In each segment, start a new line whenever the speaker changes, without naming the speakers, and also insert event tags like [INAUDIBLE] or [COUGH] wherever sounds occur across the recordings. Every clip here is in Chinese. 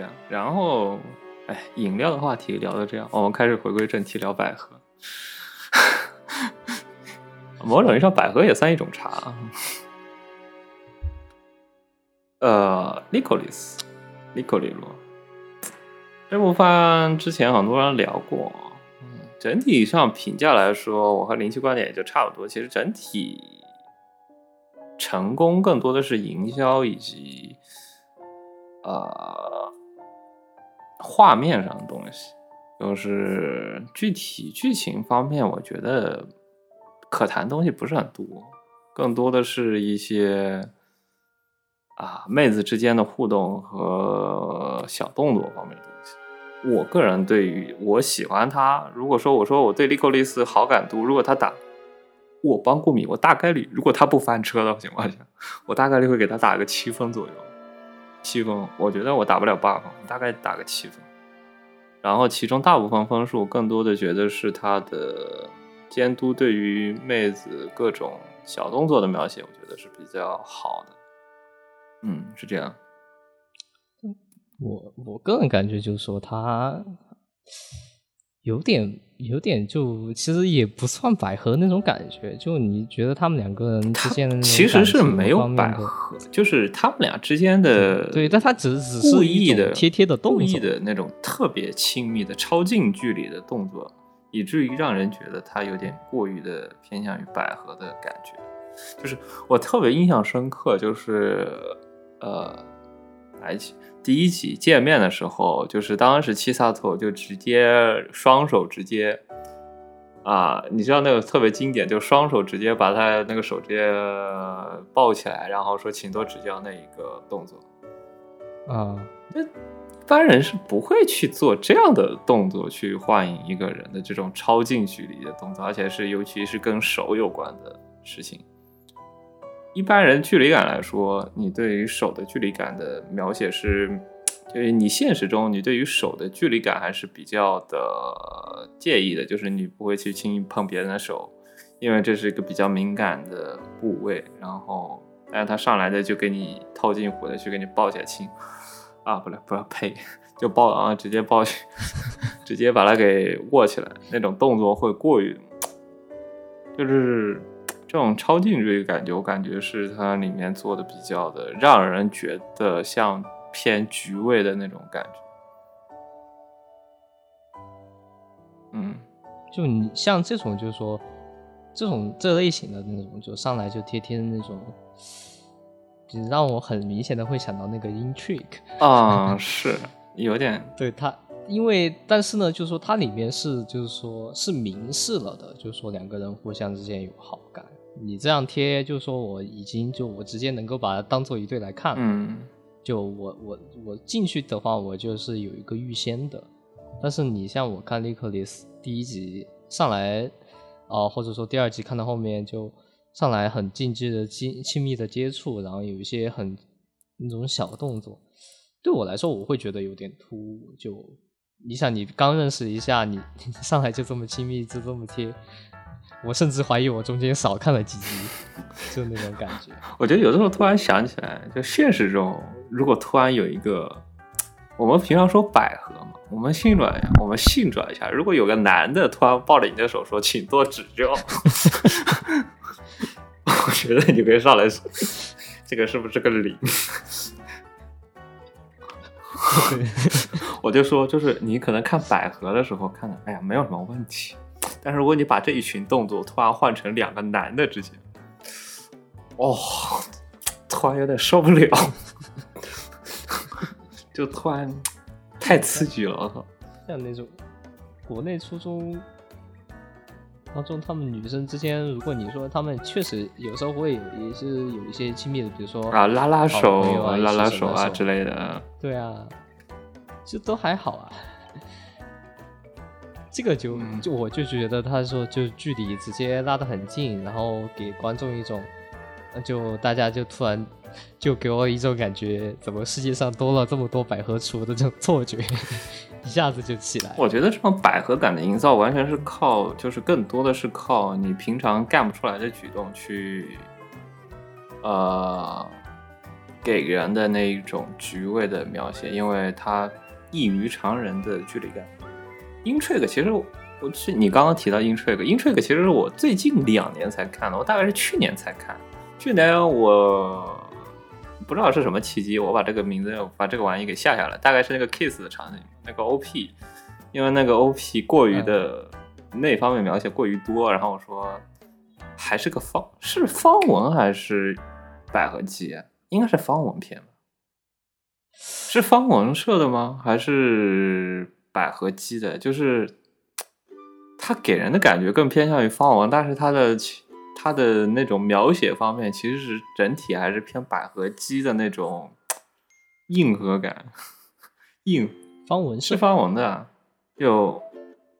这样。然后，哎，饮料的话题聊到这样，我们开始回归正题，聊百合。某种意义上，百合也算一种茶。呃，利口利斯，利口利罗，这部番之前很多人聊过。整体上评价来说，我和林七观点也就差不多。其实整体成功更多的是营销以及呃画面上的东西，就是具体剧情方面，我觉得可谈东西不是很多，更多的是一些。啊，妹子之间的互动和小动作方面的东西，我个人对于我喜欢他。如果说我说我对利寇利斯好感度，如果他打我帮过米，我大概率如果他不翻车的情况下，我大概率会给他打个七分左右。七分，我觉得我打不了八分，大概打个七分。然后其中大部分分数更多的觉得是他的监督对于妹子各种小动作的描写，我觉得是比较好的。嗯，是这样。
我我个人感觉就是说，他有点有点就其实也不算百合那种感觉。就你觉得他们两个人之间的
其实是没有百合，就是他们俩之间的
对，但他只只是
故意的
贴贴的动作，
故意的那种特别亲密的超近距离的动作，以至于让人觉得他有点过于的偏向于百合的感觉。就是我特别印象深刻，就是。呃，来起第一集见面的时候，就是当时七萨托就直接双手直接啊，你知道那个特别经典，就双手直接把他那个手直接抱起来，然后说请多指教那一个动作
啊，
那一般人是不会去做这样的动作去幻影一个人的这种超近距离的动作，而且是尤其是跟手有关的事情。一般人距离感来说，你对于手的距离感的描写是，就是你现实中你对于手的距离感还是比较的介意的，就是你不会去轻易碰别人的手，因为这是一个比较敏感的部位。然后，但是他上来的就给你套近乎的去给你抱起来亲，啊，不对，不要呸，就抱啊，直接抱，[LAUGHS] 直接把它给握起来，那种动作会过于，就是。这种超近距离感觉，我感觉是它里面做的比较的，让人觉得像偏局味的那种感觉。嗯，
就你像这种，就是说这种这类型的那种，就上来就贴贴的那种，就让我很明显的会想到那个 intrigue
啊，[LAUGHS] 是有点
对他。因为，但是呢，就是说它里面是，就是说是明示了的，就是说两个人互相之间有好感。你这样贴，就是说我已经就我直接能够把它当做一对来看。
嗯，
就我我我进去的话，我就是有一个预先的。但是你像我看《利克里斯》第一集上来，啊，或者说第二集看到后面就上来很近距离的亲亲密的接触，然后有一些很那种小动作，对我来说我会觉得有点突兀。就你想，你刚认识一下，你上来就这么亲密，就这么贴。我甚至怀疑我中间少看了几集，[LAUGHS] 就那种感觉。
我觉得有的时候突然想起来，就现实中，如果突然有一个，我们平常说百合嘛，我们性转呀，我们性转一下，如果有个男的突然抱着你的手说“请多指教”，[LAUGHS] 我觉得你可以上来说，这个是不是个零？[LAUGHS] 我就说，就是你可能看百合的时候看看，哎呀，没有什么问题。但是如果你把这一群动作突然换成两个男的之间，哦，突然有点受不了，[LAUGHS] 就突然太刺激了，我操！
像那种国内初中、高中，他们女生之间，如果你说他们确实有时候会有也是有一些亲密的，比如说
啊拉拉手、啊拉拉
手
啊之类的，
对啊，这都还好啊。这个就就我就觉得他说就距离直接拉得很近，然后给观众一种，就大家就突然就给我一种感觉，怎么世界上多了这么多百合厨的这种错觉，[LAUGHS] 一下子就起来。
我觉得这种百合感的营造完全是靠，就是更多的是靠你平常干不出来的举动去，呃，给人的那一种局位的描写，因为它异于常人的距离感。英 t r i 其实我去你刚刚提到 Intrigue，Intrigue 其实是我最近两年才看的，我大概是去年才看。去年我不知道是什么契机，我把这个名字把这个玩意给下下来，大概是那个 Kiss 的场景，那个 OP，因为那个 OP 过于的那方面描写过于多，然后我说还是个方是方文还是百合姬？应该是方文片吧？是方文社的吗？还是百合姬的？就是他给人的感觉更偏向于方文，但是他的他的那种描写方面，其实是整体还是偏百合姬的那种硬核感。硬
方文
是方文的，就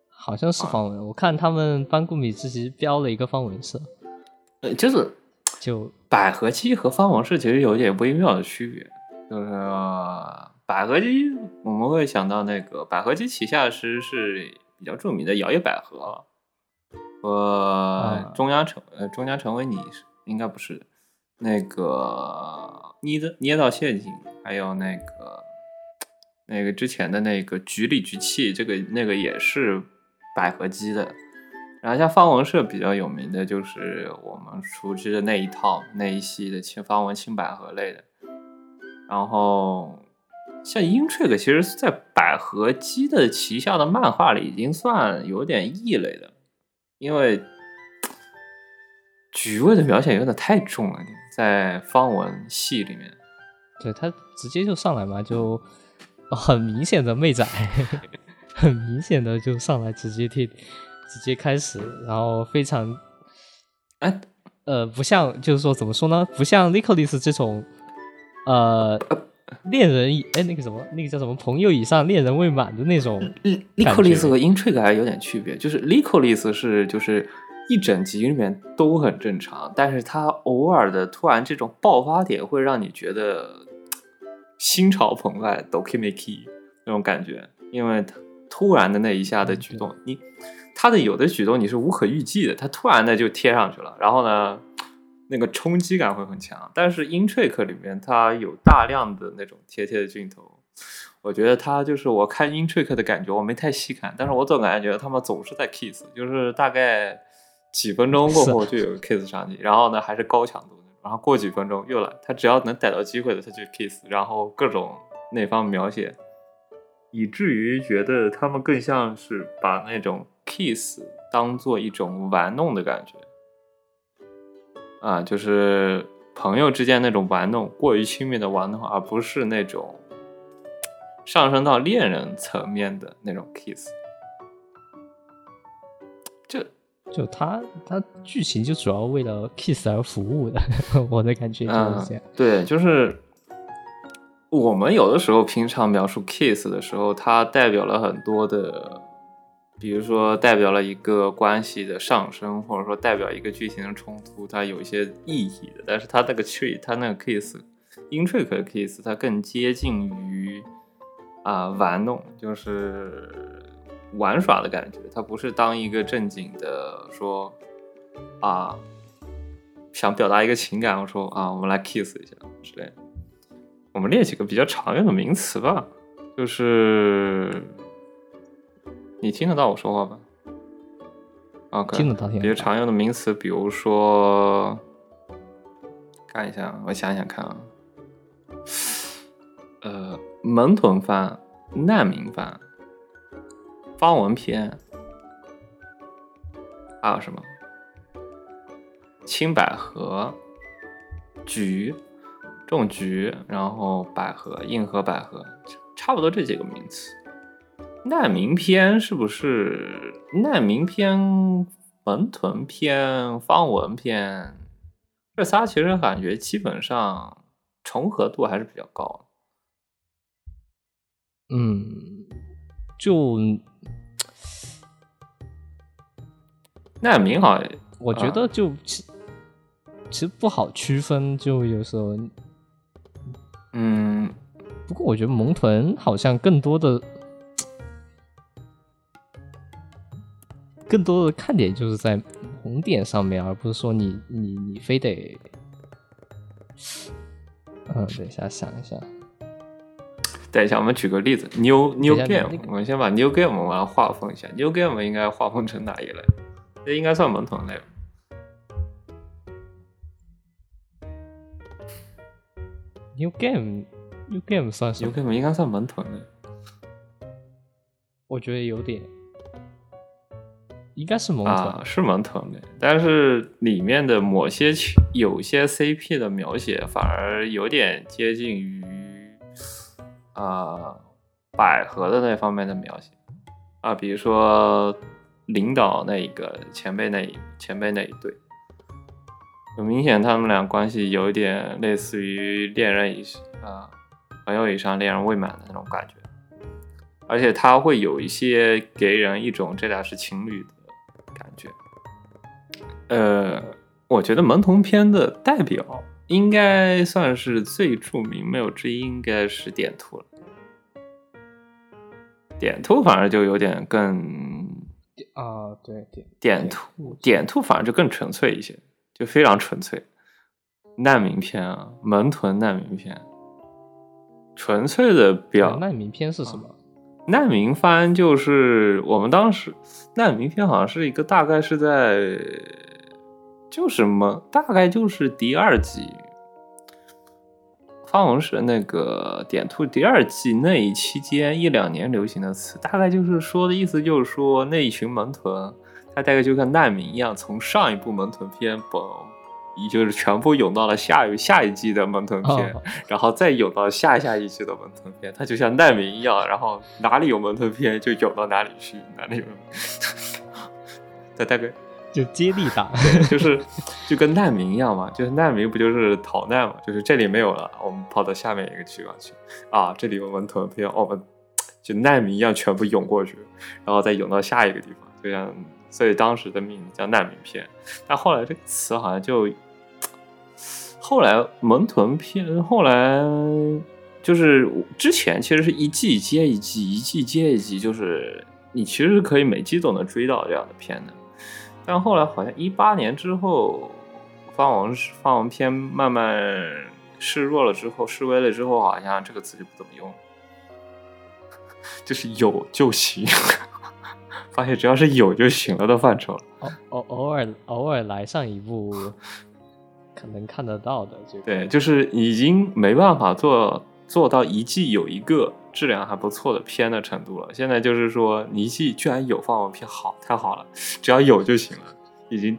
好像是方文。我看他们班固米自己标了一个方文社，
呃，就是
就。
百合姬和方王氏其实有点微妙的区别，就是百合姬我们会想到那个百合姬旗下是是比较著名的摇曳百合和中央成呃中央成为你应该不是那个捏的捏造陷阱，还有那个那个之前的那个局里局气，这个那个也是百合姬的。然后像方文社比较有名的就是我们熟知的那一套那一系的青方文青百合类的，然后像 Intrigue，其实在百合姬的旗下的漫画里已经算有点异类的，因为局味的描写有点太重了，在方文系里面，
对他直接就上来嘛，就很明显的妹仔，[LAUGHS] 很明显的就上来直接替。直接开始，然后非常，
哎，
呃，不像，就是说怎么说呢？不像 Nicholas 这种，呃，[LAUGHS] 恋人，哎，那个什么，那个叫什么？朋友以上，恋人未满的那种。
Nicholas 和 Intrigue 还有点区别，就是 Nicholas 是就是一整集里面都很正常，但是他偶尔的突然这种爆发点会让你觉得心潮澎湃，dokimiki 那种感觉，因为他突然的那一下的举动，你。他的有的举动你是无可预计的，他突然的就贴上去了，然后呢，那个冲击感会很强。但是《In Trick》里面它有大量的那种贴贴的镜头，我觉得它就是我看《In Trick》的感觉，我没太细看，但是我总感觉他们总是在 kiss，就是大概几分钟过后就有 kiss 场景，然后呢还是高强度的，然后过几分钟又来，他只要能逮到机会的他就 kiss，然后各种那方描写，以至于觉得他们更像是把那种。kiss 当做一种玩弄的感觉，啊，就是朋友之间那种玩弄，过于亲密的玩弄，而不是那种上升到恋人层面的那种 kiss。就
就他他剧情就主要为了 kiss 而服务的，[LAUGHS] 我的感觉就是这样。
对，就是我们有的时候平常描述 kiss 的时候，它代表了很多的。比如说，代表了一个关系的上升，或者说代表一个剧情的冲突，它有一些意义的。但是它那个 tree，它那个 kiss，intric kiss，它更接近于啊玩弄，就是玩耍的感觉。它不是当一个正经的说啊，想表达一个情感，我说啊，我们来 kiss 一下之类的。我们列几个比较常用的名词吧，就是。你听得到我说话吧？OK，
听得到。
比如常用的名词，比如说，看一下，我想想看啊，呃，门豚饭、难民饭、方文篇，还有什么？青百合、菊，种菊，然后百合、硬核百合，差不多这几个名词。难民篇是不是难民篇、门豚篇、方文篇？这仨其实感觉基本上重合度还是比较高。
嗯，就
难民好，
我觉得就其其实不好区分，就有时候，
嗯，
不过我觉得萌豚好像更多的。更多的看点就是在红点上面，而不是说你你你非得，嗯，等一下想一下。
等一下，我们举个例子，New New Game，
那个
我们先把 New Game 我们来划分一下，New Game 应该划分成哪一类？这应该算萌团类吧。
New Game New Game 算是
New？Game 应该算萌团类。
我觉得有点，应该是萌豚。
啊，是门豚类，但是里面的某些情有些 CP 的描写反而有点接近于啊、百合的那方面的描写啊，比如说领导那一个前辈那一前辈那一对，很明显他们俩关系有一点类似于恋人以啊朋友以上恋人未满的那种感觉。而且它会有一些给人一种这俩是情侣的。呃，我觉得门童片的代表应该算是最著名，没有之一应该是点兔了。点兔反而就有点更
啊，对点
点兔，点兔反而就更纯粹一些，就非常纯粹。难民片啊，门豚难民片，纯粹的表
难民片是什么？
难民番就是我们当时难民片好像是一个大概是在就是么大概就是第二季方文是那个点兔第二季那一期间一两年流行的词，大概就是说的意思就是说那一群门豚，他大概就跟难民一样，从上一部门豚片崩。也就是全部涌到了下一下一季的门豚片，
哦
然后再涌到下下一季的门豚片，它就像难民一样，然后哪里有门豚片就涌到哪里去，哪里有，[LAUGHS] 它大概
就接力打。[LAUGHS]
就是就跟难民一样嘛，就是难民不就是逃难嘛，就是这里没有了，我们跑到下面一个地方去啊，这里有门豚片，我们就难民一样全部涌过去，然后再涌到下一个地方，就像所以当时的名叫难民片，但后来这个词好像就。后来蒙豚片，后来就是之前其实是一季接一季，一季接一季，就是你其实是可以每季都能追到这样的片的。但后来好像一八年之后，方文方文片慢慢示弱了之后，示威了之后，好像这个词就不怎么用了，[LAUGHS] 就是有就行。发现只要是有就行了的范畴了。
偶偶偶尔偶尔来上一部，[LAUGHS] 可能看得到的就
对，就是已经没办法做做到一季有一个质量还不错的片的程度了。现在就是说，一季居然有放文片，好，太好了，只要有就行了，[LAUGHS] 已经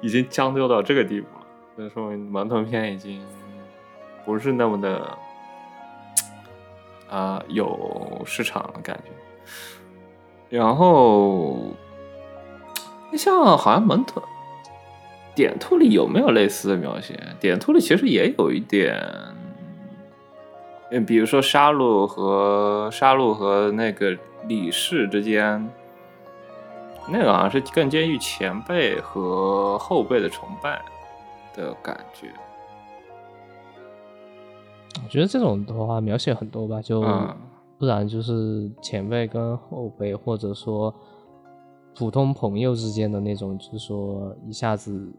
已经将就到这个地步了。所以说明门豚片已经不是那么的啊、有市场的感觉。然后像好像门豚。点兔里有没有类似的描写？点兔里其实也有一点，嗯，比如说杀戮和杀戮和那个李氏之间，那个好像是更介于前辈和后辈的崇拜的感觉。
我觉得这种的话描写很多吧，就
嗯
不然就是前辈跟后辈，或者说普通朋友之间的那种，就是说一下子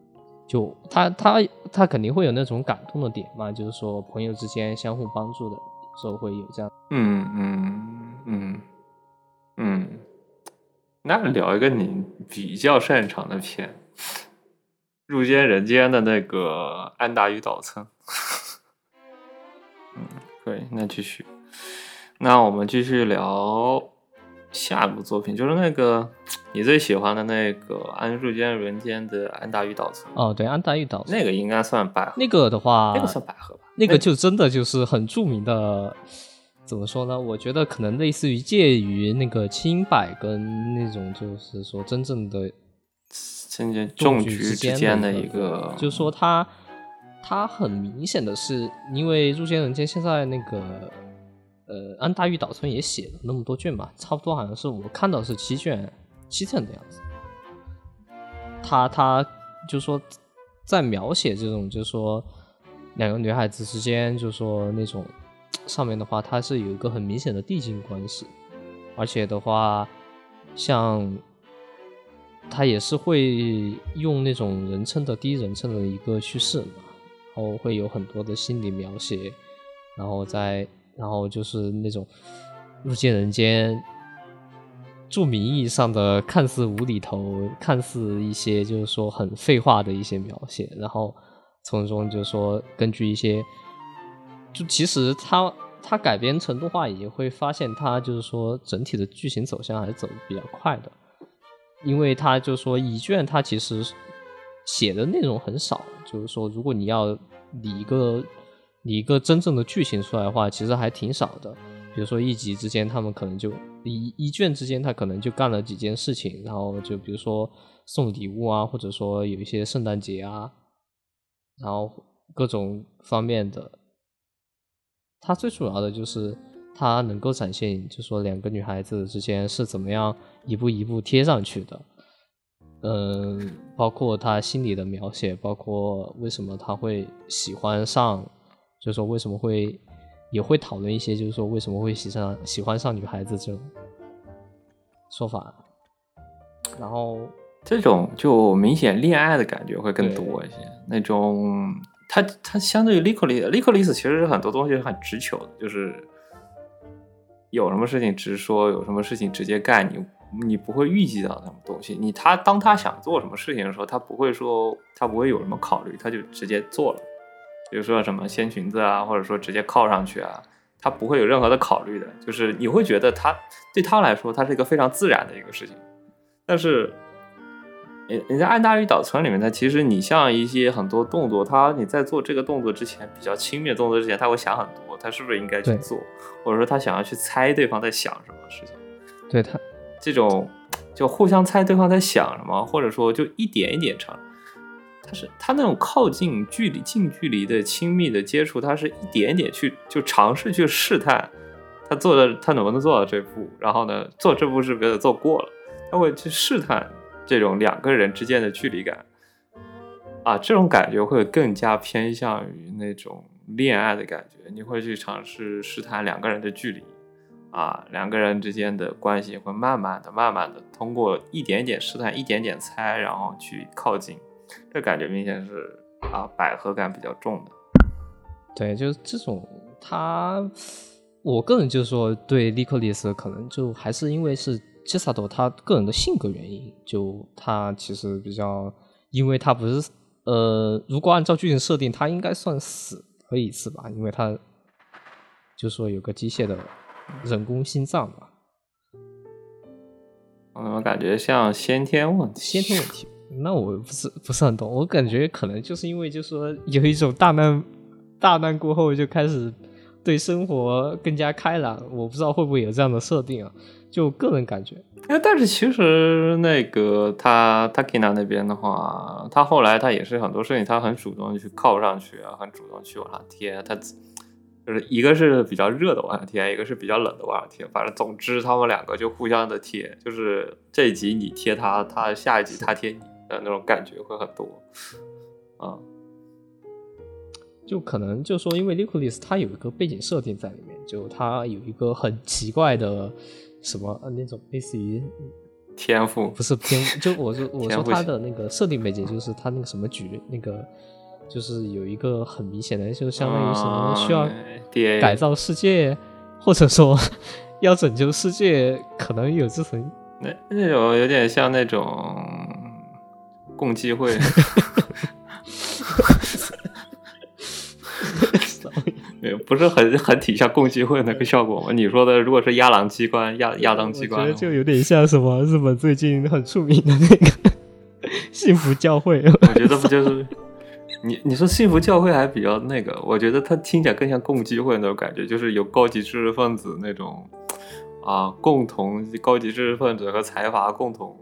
就他他他肯定会有那种感动的点嘛，就是说朋友之间相互帮助的，时候会有这样。
嗯嗯嗯嗯，那聊一个你比较擅长的片，《入间人间》的那个安达与岛村。[LAUGHS] 嗯，可以，那继续。那我们继续聊下一部作品，就是那个你最喜欢的那个《安入间人间》的安达与岛村。
哦，对，安达玉岛
那个应该算百合，
那个的话，
那个算百合吧？
那个就真的就是很著名的，怎么说呢？我觉得可能类似于介于那个清白跟那种就是说真正的
真正重局
之
之间的
一
一个，
就是说它它很明显的是，因为《入间人间》现在那个呃安大玉岛村也写了那么多卷吧，差不多好像是我看到是七卷七卷的样子。他他就说在描写这种，就是说两个女孩子之间，就是说那种上面的话，它是有一个很明显的递进关系，而且的话，像他也是会用那种人称的第一人称的一个叙事嘛，后会有很多的心理描写，然后再然后就是那种入见人间，著名意义上的看似无厘头、看似一些就是说很废话的一些描写，然后从中就是说根据一些，就其实他他改编成动画也会发现，他就是说整体的剧情走向还是走的比较快的。因为他就说一卷，他其实写的内容很少，就是说，如果你要理一个你一个真正的剧情出来的话，其实还挺少的。比如说一集之间，他们可能就一一卷之间，他可能就干了几件事情，然后就比如说送礼物啊，或者说有一些圣诞节啊，然后各种方面的。他最主要的就是。它能够展现，就说两个女孩子之间是怎么样一步一步贴上去的，嗯，包括她心里的描写，包括为什么她会喜欢上，就是说为什么会也会讨论一些，就是说为什么会喜上喜欢上女孩子这种说法，然后
这种就明显恋爱的感觉会更多一些，那种它它相对于 l i c o l i l i c o l i s 其实很多东西很直球的，就是。有什么事情直说，有什么事情直接干，你你不会预计到什么东西。你他当他想做什么事情的时候，他不会说他不会有什么考虑，他就直接做了。比如说什么掀裙子啊，或者说直接靠上去啊，他不会有任何的考虑的。就是你会觉得他对他来说，他是一个非常自然的一个事情。但是，人人家暗大于岛村里面，他其实你像一些很多动作，他你在做这个动作之前，比较亲密的动作之前，他会想很多。他是不是应该去做，或者说他想要去猜对方在想什么事情？
对他
这种就互相猜对方在想什么，或者说就一点一点成，他是他那种靠近距离、近距离的亲密的接触，他是一点点去就尝试去试探他做的他能不能做到这步，然后呢做这步是不是做过了，他会去试探这种两个人之间的距离感啊，这种感觉会更加偏向于那种。恋爱的感觉，你会去尝试试探两个人的距离，啊，两个人之间的关系会慢慢的、慢慢的通过一点点试探、一点点猜，然后去靠近。这感觉明显是啊，百合感比较重的。
对，就是这种他，我个人就是说，对利克利斯可能就还是因为是基萨多他个人的性格原因，就他其实比较，因为他不是呃，如果按照剧情设定，他应该算死。了一次吧？因为他就说有个机械的人工心脏嘛，
我怎么感觉像先天问题。
先天问题？那我不是不是很懂。我感觉可能就是因为，就说有一种大难大难过后就开始对生活更加开朗。我不知道会不会有这样的设定啊？就个人感觉。
哎，但是其实那个他 Takina 那边的话，他后来他也是很多事情，他很主动去靠上去啊，很主动去往上贴。他就是一个是比较热的往上贴，一个是比较冷的往上贴。反正总之他们两个就互相的贴，就是这一集你贴他，他下一集他贴你的那种感觉会很多。啊，
就可能就说因为 Liquidus 他有一个背景设定在里面，就它有一个很奇怪的。什么那种类似于
天赋
不是天赋，就我 [LAUGHS] 说我说他的那个设定背景就是他那个什么局那个就是有一个很明显的，就相当于什么需要改造世界，或者说要拯救世界，可能有这层
那那种有点像那种共济会。没有，不是很很体现共济会那个效果吗？你说的，如果是亚郎机关、亚亚当机关，
我觉得就有点像什么日本最近很出名的那个幸福教会。
我觉得不就是你你说幸福教会还比较那个，我觉得它听起来更像共济会那种感觉，就是有高级知识分子那种啊，共同高级知识分子和财阀共同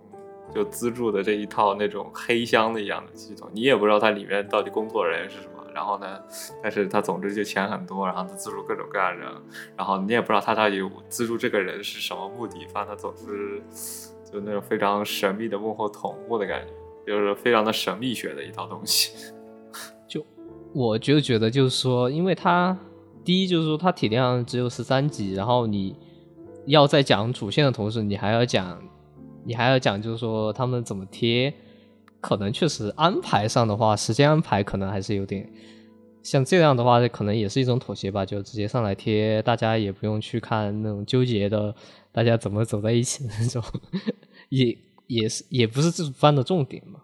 就资助的这一套那种黑箱的一样的系统，你也不知道它里面到底工作人员是什么。然后呢？但是他总之就钱很多，然后他资助各种各样人，然后你也不知道他到底资助这个人是什么目的，反正他总是就那种非常神秘的幕后捅户的感觉，就是非常的神秘学的一套东西。[LAUGHS]
就我就觉得就是说，因为他第一就是说他体量只有十三集，然后你要在讲主线的同时，你还要讲，你还要讲就是说他们怎么贴。可能确实安排上的话，时间安排可能还是有点像这样的话，可能也是一种妥协吧，就直接上来贴，大家也不用去看那种纠结的，大家怎么走在一起的那种，也也是也不是这番的重点嘛。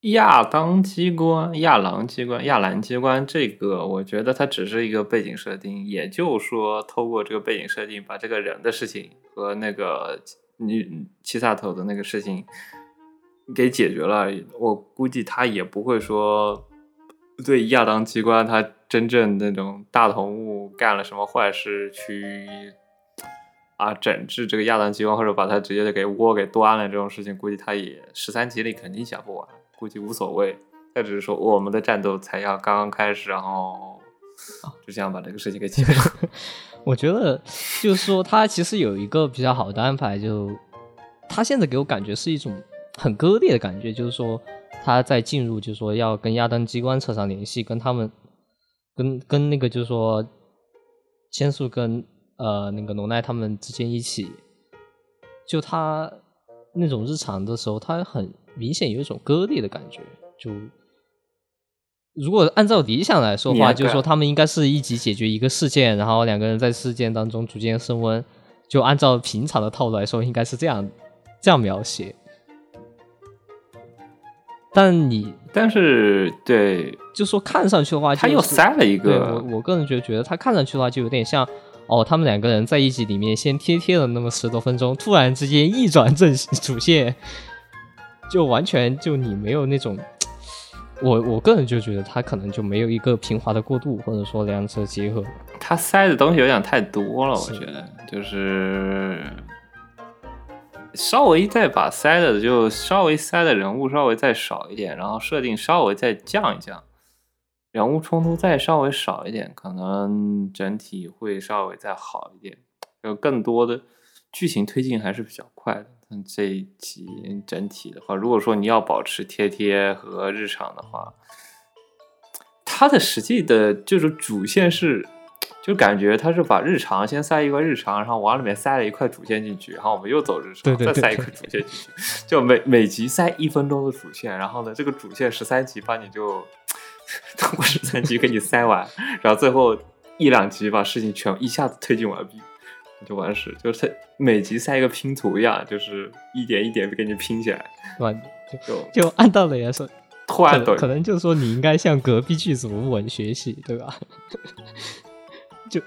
亚当机关、亚狼机关、亚兰机关，这个我觉得它只是一个背景设定，也就是说，透过这个背景设定，把这个人的事情和那个你七萨头的那个事情给解决了。我估计他也不会说对亚当机关他真正那种大头目干了什么坏事去啊整治这个亚当机关，或者把他直接就给窝给端了这种事情，估计他也十三集里肯定讲不完。估计无所谓，他只是说我们的战斗才要刚刚开始，然后就这样把这个事情给解决。[LAUGHS]
我觉得就是说，他其实有一个比较好的安排，就他现在给我感觉是一种很割裂的感觉，就是说他在进入，就是说要跟亚当机关扯上联系，跟他们跟跟那个就是说千树跟呃那个龙奈他们之间一起，就他那种日常的时候，他很。明显有一种割裂的感觉，就如果按照理想来说的话，就是说他们应该是一集解决一个事件，然后两个人在事件当中逐渐升温。就按照平常的套路来说，应该是这样这样描写。但你
但是对，
就说看上去的话，
他又塞了一个。
我我个人觉得，觉得他看上去的话，就有点像哦，他们两个人在一集里面先贴贴了那么十多分钟，突然之间一转正主线。就完全就你没有那种，我我个人就觉得它可能就没有一个平滑的过渡，或者说两者结合。
它塞的东西有点太多了，我觉得就是稍微再把塞的就稍微塞的人物稍微再少一点，然后设定稍微再降一降，人物冲突再稍微少一点，可能整体会稍微再好一点。有更多的剧情推进还是比较快的。嗯，这一集整体的话，如果说你要保持贴贴和日常的话，它的实际的就是主线是，就感觉它是把日常先塞一块日常，然后往里面塞了一块主线进去，然后我们又走日常，再塞一块主线进去，[LAUGHS] 就每每集塞一分钟的主线，然后呢，这个主线十三集把你就通过十三集给你塞完，然后最后一两集把事情全一下子推进完毕。就完事，就是它每集塞一个拼图一样，就是一点一点给你拼起来。
完就就按道理来说，
突然
可能就是说你应该向隔壁剧组文学习，对吧？[LAUGHS] 就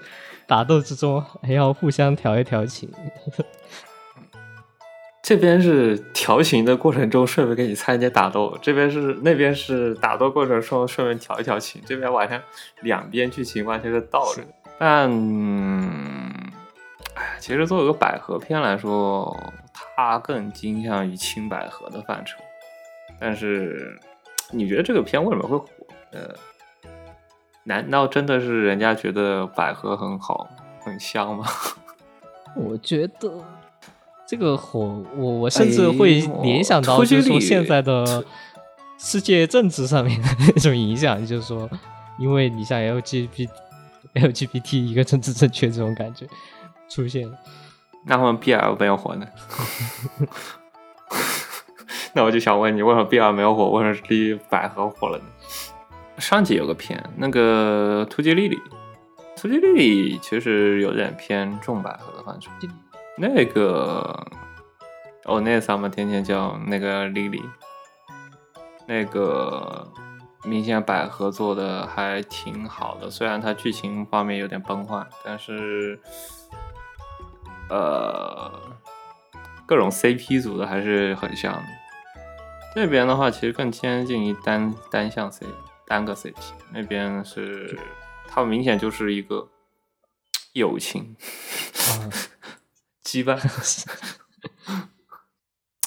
打斗之中还要互相调一调情。[LAUGHS]
这边是调情的过程中顺便给你参加打斗，这边是那边是打斗过程中顺便调一调情，这边完全两边剧情完全是倒着。但。其实作为一个百合片来说，它更倾向于青百合的范畴。但是，你觉得这个片为什么会火？呃，难道真的是人家觉得百合很好、很香吗？[LAUGHS]
我觉得这个火，我我甚至会联想到，就是说现在 [LAUGHS] 的世界政治上面的那种影响，就是说，因为你像 LGBT、LGBT 一个政治正确这种感觉。出现，
那为什么 BL 没有火呢？[LAUGHS] 那我就想问你，为什么 BL 没有火？为什么是第百合火了呢？上集有个片，那个突击莉莉，突击莉莉其实有点偏重百合的范畴。那个哦，那萨姆天天叫那个莉莉，那个明显百合做的还挺好的，虽然它剧情方面有点崩坏，但是。呃，各种 CP 组的还是很像的。这边的话，其实更接近于单单向 C 单个 CP。那边是，他们明显就是一个友情 [LAUGHS] 羁绊。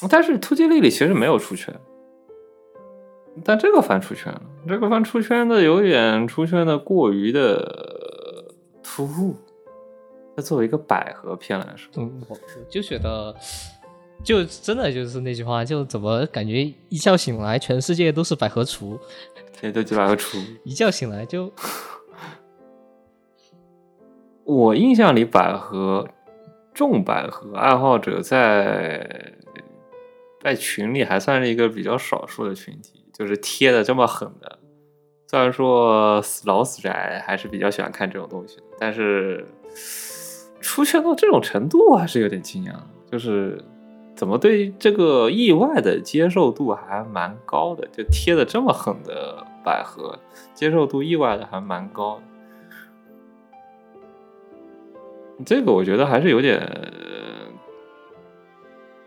但是突击丽丽其实没有出圈，但这个番出圈了。这个番出圈的有点出圈的过于的突兀。那作为一个百合片来说，
嗯，我就觉得，就真的就是那句话，就怎么感觉一觉醒来，全世界都是百合厨，[LAUGHS]
对，都几百合厨，[LAUGHS]
一觉醒来就，[LAUGHS]
我印象里百合重百合爱好者在在群里还算是一个比较少数的群体，就是贴的这么狠的。虽然说老死宅还是比较喜欢看这种东西的，但是出圈到这种程度还是有点惊讶，就是怎么对这个意外的接受度还蛮高的，就贴的这么狠的百合，接受度意外的还蛮高的。这个我觉得还是有点，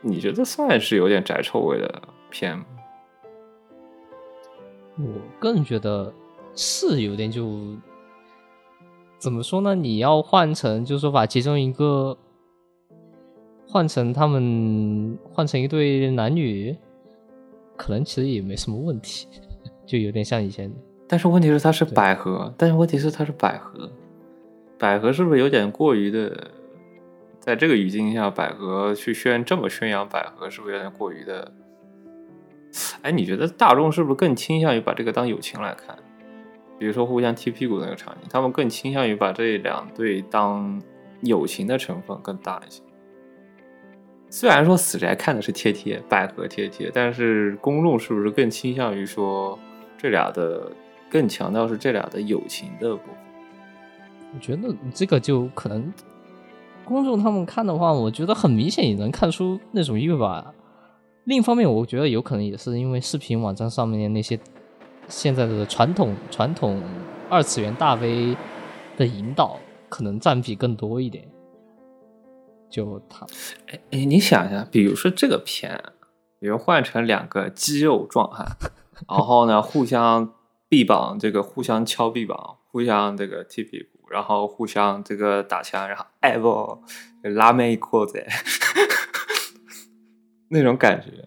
你觉得算是有点宅臭味的片吗？
我个人觉得是有点就怎么说呢？你要换成，就是说把其中一个换成他们换成一对男女，可能其实也没什么问题，[LAUGHS] 就有点像以前。
但是问题是它是百合，但是问题是它是百合，百合是不是有点过于的？在这个语境下，百合去宣这么宣扬百合，是不是有点过于的？哎，你觉得大众是不是更倾向于把这个当友情来看？比如说互相踢屁股那个场景，他们更倾向于把这两对当友情的成分更大一些。虽然说死宅看的是贴贴百合贴贴，但是公众是不是更倾向于说这俩的更强调是这俩的友情的部分？
我觉得这个就可能公众他们看的话，我觉得很明显也能看出那种意味吧。另一方面，我觉得有可能也是因为视频网站上面的那些现在的传统传统二次元大 V 的引导，可能占比更多一点。就他，
哎哎，你想一下，比如说这个片，比如换成两个肌肉壮汉，然后呢互相臂膀，这个互相敲臂膀，互相这个踢屁股，然后互相这个打枪，然后哎不拉妹一锅子。那种感觉，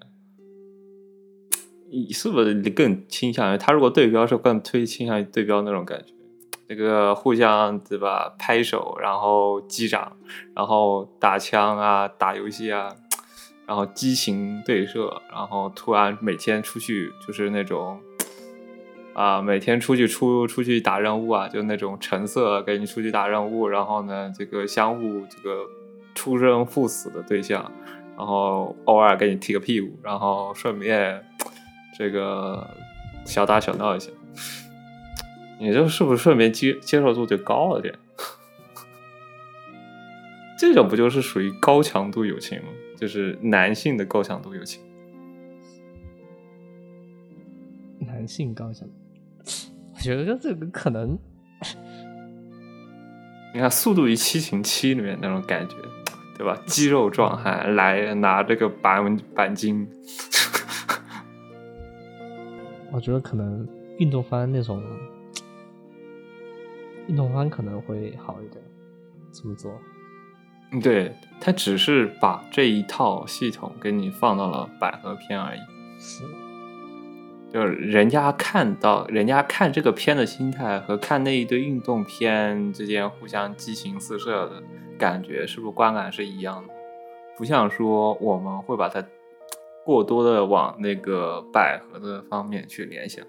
你是不是你更倾向于他？如果对标是更推倾向于对标那种感觉，那个互相对吧？拍手，然后击掌，然后打枪啊，打游戏啊，然后激情对射，然后突然每天出去就是那种啊，每天出去出出去打任务啊，就那种橙色给你出去打任务，然后呢，这个相互这个出生赴死的对象。然后偶尔给你踢个屁股，然后顺便这个小打小闹一下，你这是不是顺便接接受度就高了点？[LAUGHS] 这种不就是属于高强度友情吗？就是男性的高强度友情。
男性高强，我觉得这个可能，
你看《速度与激情七》里面那种感觉。对吧？肌肉壮汉来拿这个钣钣金，
我觉得可能运动番那种 [TSK] 运动番可能会好一点，这么做。
嗯，对他只是把这一套系统给你放到了百合片而已。
是，
就是人家看到人家看这个片的心态和看那一堆运动片之间互相激情四射的。感觉是不是观感是一样的？不像说我们会把它过多的往那个百合的方面去联想，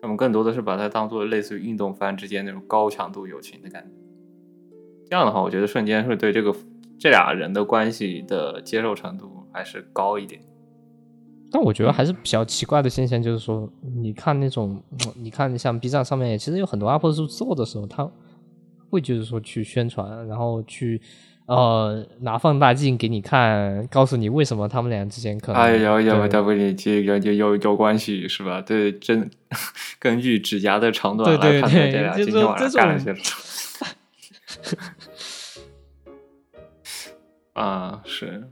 他们更多的是把它当做类似于运动番之间那种高强度友情的感觉。这样的话，我觉得瞬间会对这个这俩人的关系的接受程度还是高一点。
但我觉得还是比较奇怪的现象，就是说，你看那种，你看像 B 站上面，其实有很多 UP 主做的时候，他。会就是说去宣传，然后去呃拿放大镜给你看，告诉你为什么他们俩之间可能
哎有有有有有有关系是吧？对，真根据指甲的长短来判断这俩今天晚上干了些什么。啊，是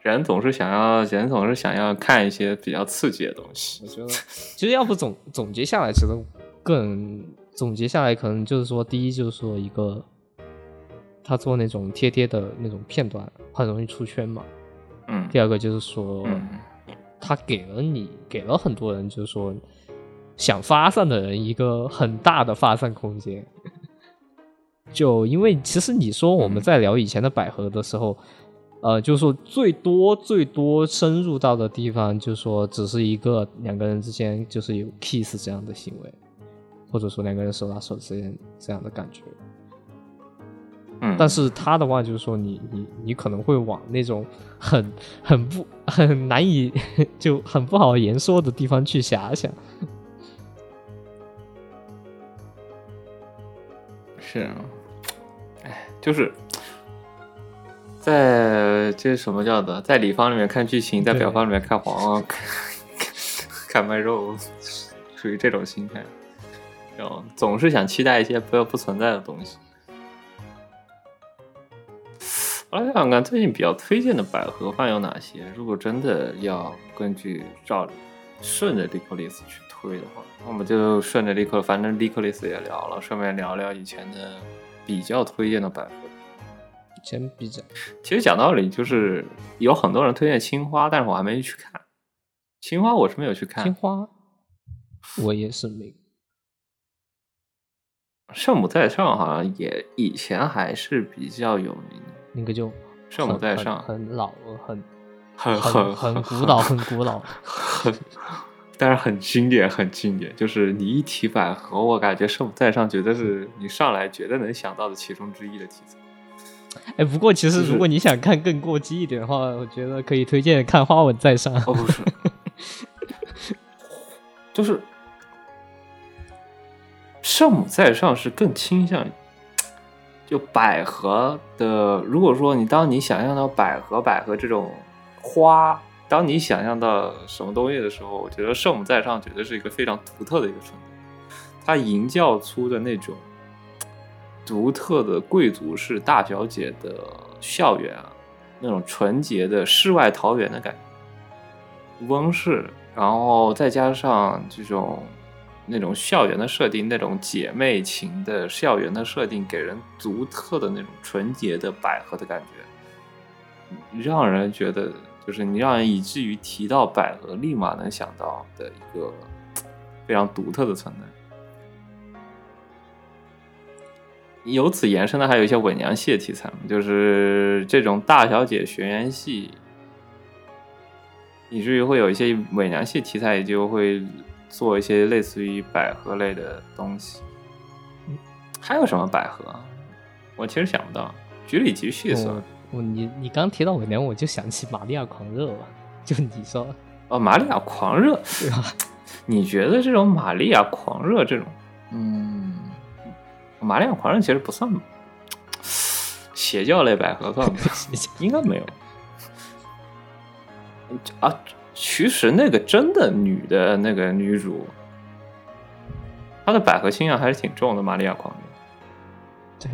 人总是想要人总是想要看一些比较刺激的东西。
我觉得其实要不总总结下来，其实个人。总结下来，可能就是说，第一就是说，一个他做那种贴贴的那种片段，很容易出圈嘛。
嗯。
第二个就是说，他给了你，给了很多人，就是说想发散的人一个很大的发散空间。就因为其实你说我们在聊以前的百合的时候，呃，就是说最多最多深入到的地方，就是说只是一个两个人之间就是有 kiss 这样的行为。或者说两个人手拉手之间这样的感觉，
嗯，
但是他的话就是说，你你你可能会往那种很很不很难以 [LAUGHS] 就很不好言说的地方去遐想，
是啊，哎，就是在这是什么叫做在里方里面看剧情，在表方里面看黄啊，[LAUGHS] 看卖肉，属于这种心态，哦，总是想期待一些不要不存在的东西。我来看看最近比较推荐的百合饭有哪些。如果真的要根据照顺着 Licolis 去推的话，那我们就顺着 Lico，反正 Licolis 也聊了，顺便聊聊以前的比较推荐的百合。
以前比较，
其实讲道理，就是有很多人推荐青花，但是我还没去看。青花我是没有去看。
青花，我也是没。
圣母在上好像也以前还是比较有名的。
那个就
圣母在上，
很老，很
很
很很古老，很古老，
很，但是很经典，很经典。就是你一提百合，我感觉圣母在上绝对是你上来绝对能想到的其中之一的题材。
哎，不过其实如果你想看更过激一点的话，我觉得可以推荐看《花吻在上》。
哦，不是，[LAUGHS] 就是圣母在上是更倾向。就百合的，如果说你当你想象到百合、百合这种花，当你想象到什么东西的时候，我觉得圣母在上绝对是一个非常独特的一个存在。它营造出的那种独特的贵族式大小姐的校园啊，那种纯洁的世外桃源的感觉，温室，然后再加上这种。那种校园的设定，那种姐妹情的校园的设定，给人独特的那种纯洁的百合的感觉，让人觉得就是你让人以至于提到百合，立马能想到的一个非常独特的存在。由此延伸的还有一些伪娘系题材就是这种大小姐学员系，以至于会有一些伪娘系题材也就会。做一些类似于百合类的东西，还有什么百合？我其实想不到。局里继续说，
我你你刚提到尾娘，我就想起玛利亚狂热了。[LAUGHS] 就你说
哦，玛利亚狂热，
对吧？
你觉得这种玛利亚狂热这种，嗯，玛利亚狂热其实不算 [TSK] 邪教类百合，[LAUGHS] 算吗？应该没有啊。其实那个真的女的那个女主，她的百合倾向还是挺重的。玛利亚狂
人，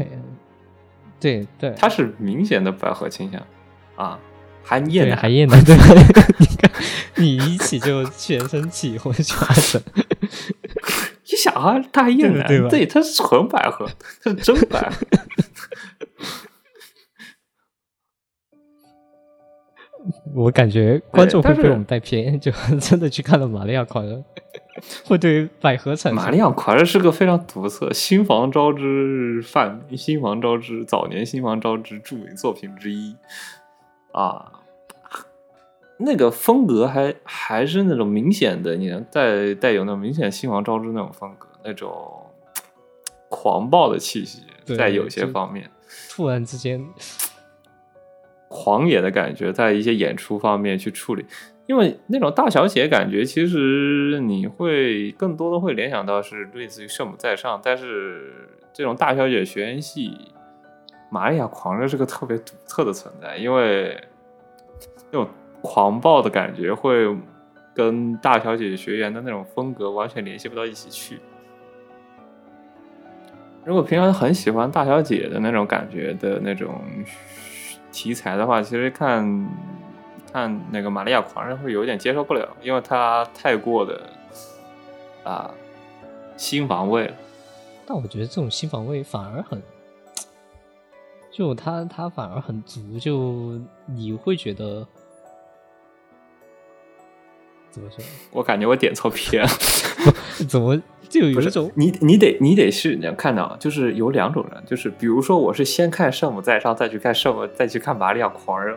对，对对，
她是明显的百合倾向啊，还厌男，
还厌男，对，[LAUGHS] 你看你一起就全身起火，全身。
你想啊，他还厌男，对，她是纯百合，她是真百合。[LAUGHS]
我感觉观众会被我们带偏，就 [LAUGHS] 真的去看了《玛利亚狂热》，[LAUGHS] 会对百合产生。
玛利亚狂热是个非常独特，新房昭之范，新房昭之早年新房昭之著名作品之一啊。那个风格还还是那种明显的，你能带带有那种明显新房昭之那种风格，那种狂暴的气息，在有些方面，
突然之间。
狂野的感觉，在一些演出方面去处理，因为那种大小姐感觉，其实你会更多的会联想到是类似于圣母在上，但是这种大小姐学员系，玛利亚狂热是个特别独特的存在，因为那种狂暴的感觉会跟大小姐学员的那种风格完全联系不到一起去。如果平常很喜欢大小姐的那种感觉的那种。题材的话，其实看看那个《玛利亚狂人》会有点接受不了，因为它太过的啊新防卫了。
但我觉得这种新防卫反而很，就它它反而很足，就你会觉得怎么说？
我感觉我点错片了，[LAUGHS]
怎么？就有一种
你你得你得是你要看到，就是有两种人，就是比如说我是先看圣母在上，再去看圣母，再去看玛利亚狂热，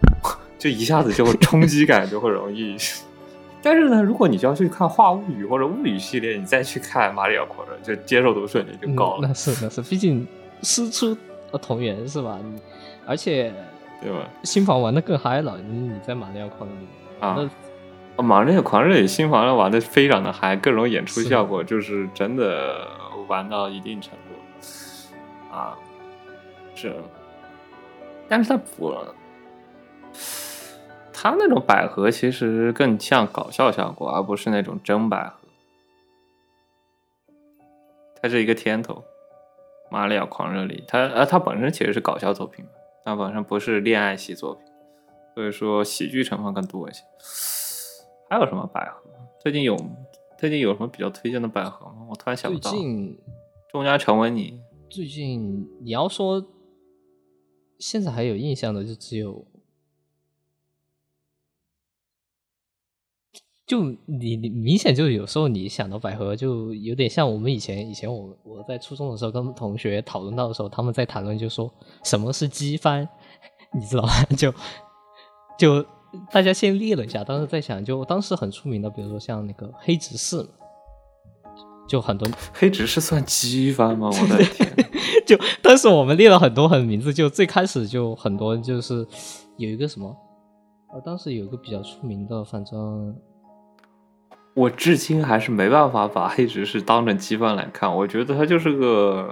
[LAUGHS] 就一下子就会冲击感就会容易。但是呢，如果你就要去看画物语或者物语系列，你再去看玛利亚狂热，就接受度瞬间就高
了。那是那是，毕竟师出同源是吧？而且
对吧？
新房玩的更嗨了，你你在玛利亚狂热里
啊。马里奥狂热与新房玩的非常的嗨，各种演出效果就是真的玩到一定程度。啊，是，但是他不，他那种百合其实更像搞笑效果，而不是那种真百合。它是一个天头，《马里奥狂热里》，它呃它本身其实是搞笑作品，它本身不是恋爱系作品，所以说喜剧成分更多一些。还有什么百合？最近有最近有什么比较推荐的百合吗？我突然想不到。
最近
中家成为你
最近你要说现在还有印象的，就只有。就你你明显就有时候你想到百合，就有点像我们以前以前我我在初中的时候跟同学讨论到的时候，他们在谈论就说什么是机翻，[LAUGHS] 你知道吗？就就大家先列了一下，当时在想，就当时很出名的，比如说像那个黑执事，就很多
黑执事算机翻吗？我的天！[LAUGHS]
就当时我们列了很多很名字，就最开始就很多就是有一个什么，呃，当时有一个比较出名的，反正。
我至今还是没办法把黑执事当成机翻来看，我觉得他就是个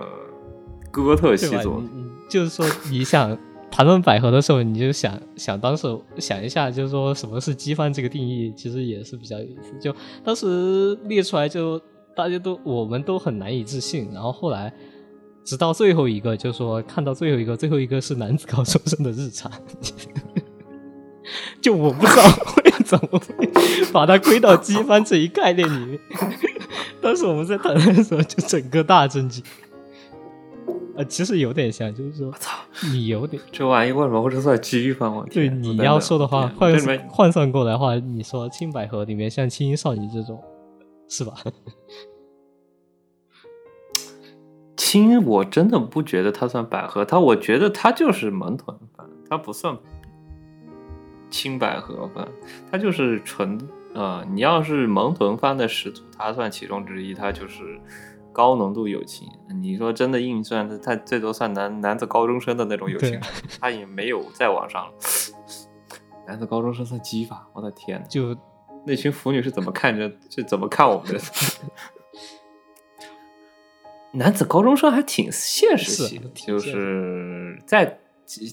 哥特系作
品。就是说，你想谈论百合的时候，你就想想当时想一下，就是说什么是机翻这个定义，其实也是比较有意思。就当时列出来，就大家都我们都很难以置信。然后后来直到最后一个，就说看到最后一个，最后一个是男子高中生的日常。就我不知道会怎么会把它归到机翻这一概念里面。当时我们在谈论的时候，就整个大震惊。呃，其实有点像，就是说，
我操，
你有点 [LAUGHS]
这玩意为什么会是算机翻？我
对你要说的话，换换算过来的话，你说青百合里面像青音少女这种，是吧？[LAUGHS]
青，我真的不觉得它算百合，它我觉得它就是萌豚番，它不算。青百合番，它就是纯呃，你要是萌豚番的始祖，它算其中之一，它就是高浓度友情。你说真的硬算，他最多算男男子高中生的那种友情，[LAUGHS] 他也没有再往上了。[LAUGHS] 男子高中生算鸡吧，我的天呐，
就
那群腐女是怎么看着，是怎么看我们的？[LAUGHS] 男子高中生还挺现实系的，就是在。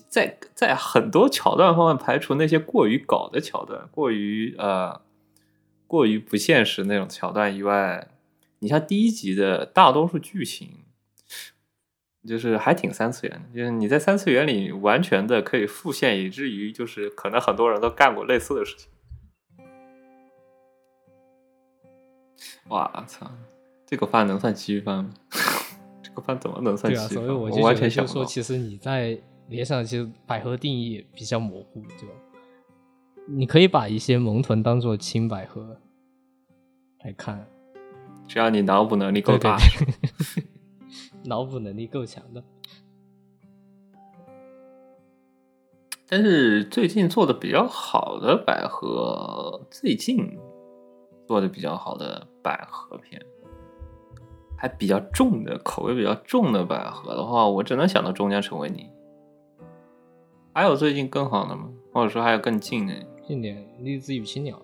在在很多桥段方面排除那些过于搞的桥段，过于呃过于不现实那种桥段以外，你像第一集的大多数剧情，就是还挺三次元的，就是你在三次元里完全的可以复现，以至于就是可能很多人都干过类似的事情。哇操，这个番能算七番吗？[LAUGHS] 这个番怎么能算七番？
我
完全想
说，其实你在。联想其实百合定义比较模糊，就你可以把一些萌豚当做青百合来看，
只要你脑补能力够大，[LAUGHS]
脑补能力够强的。
但是最近做的比较好的百合，最近做的比较好的百合片，还比较重的口味比较重的百合的话，我只能想到终将成为你。还有最近更好的吗？或者说还有更近的？
近点，栗子与青鸟。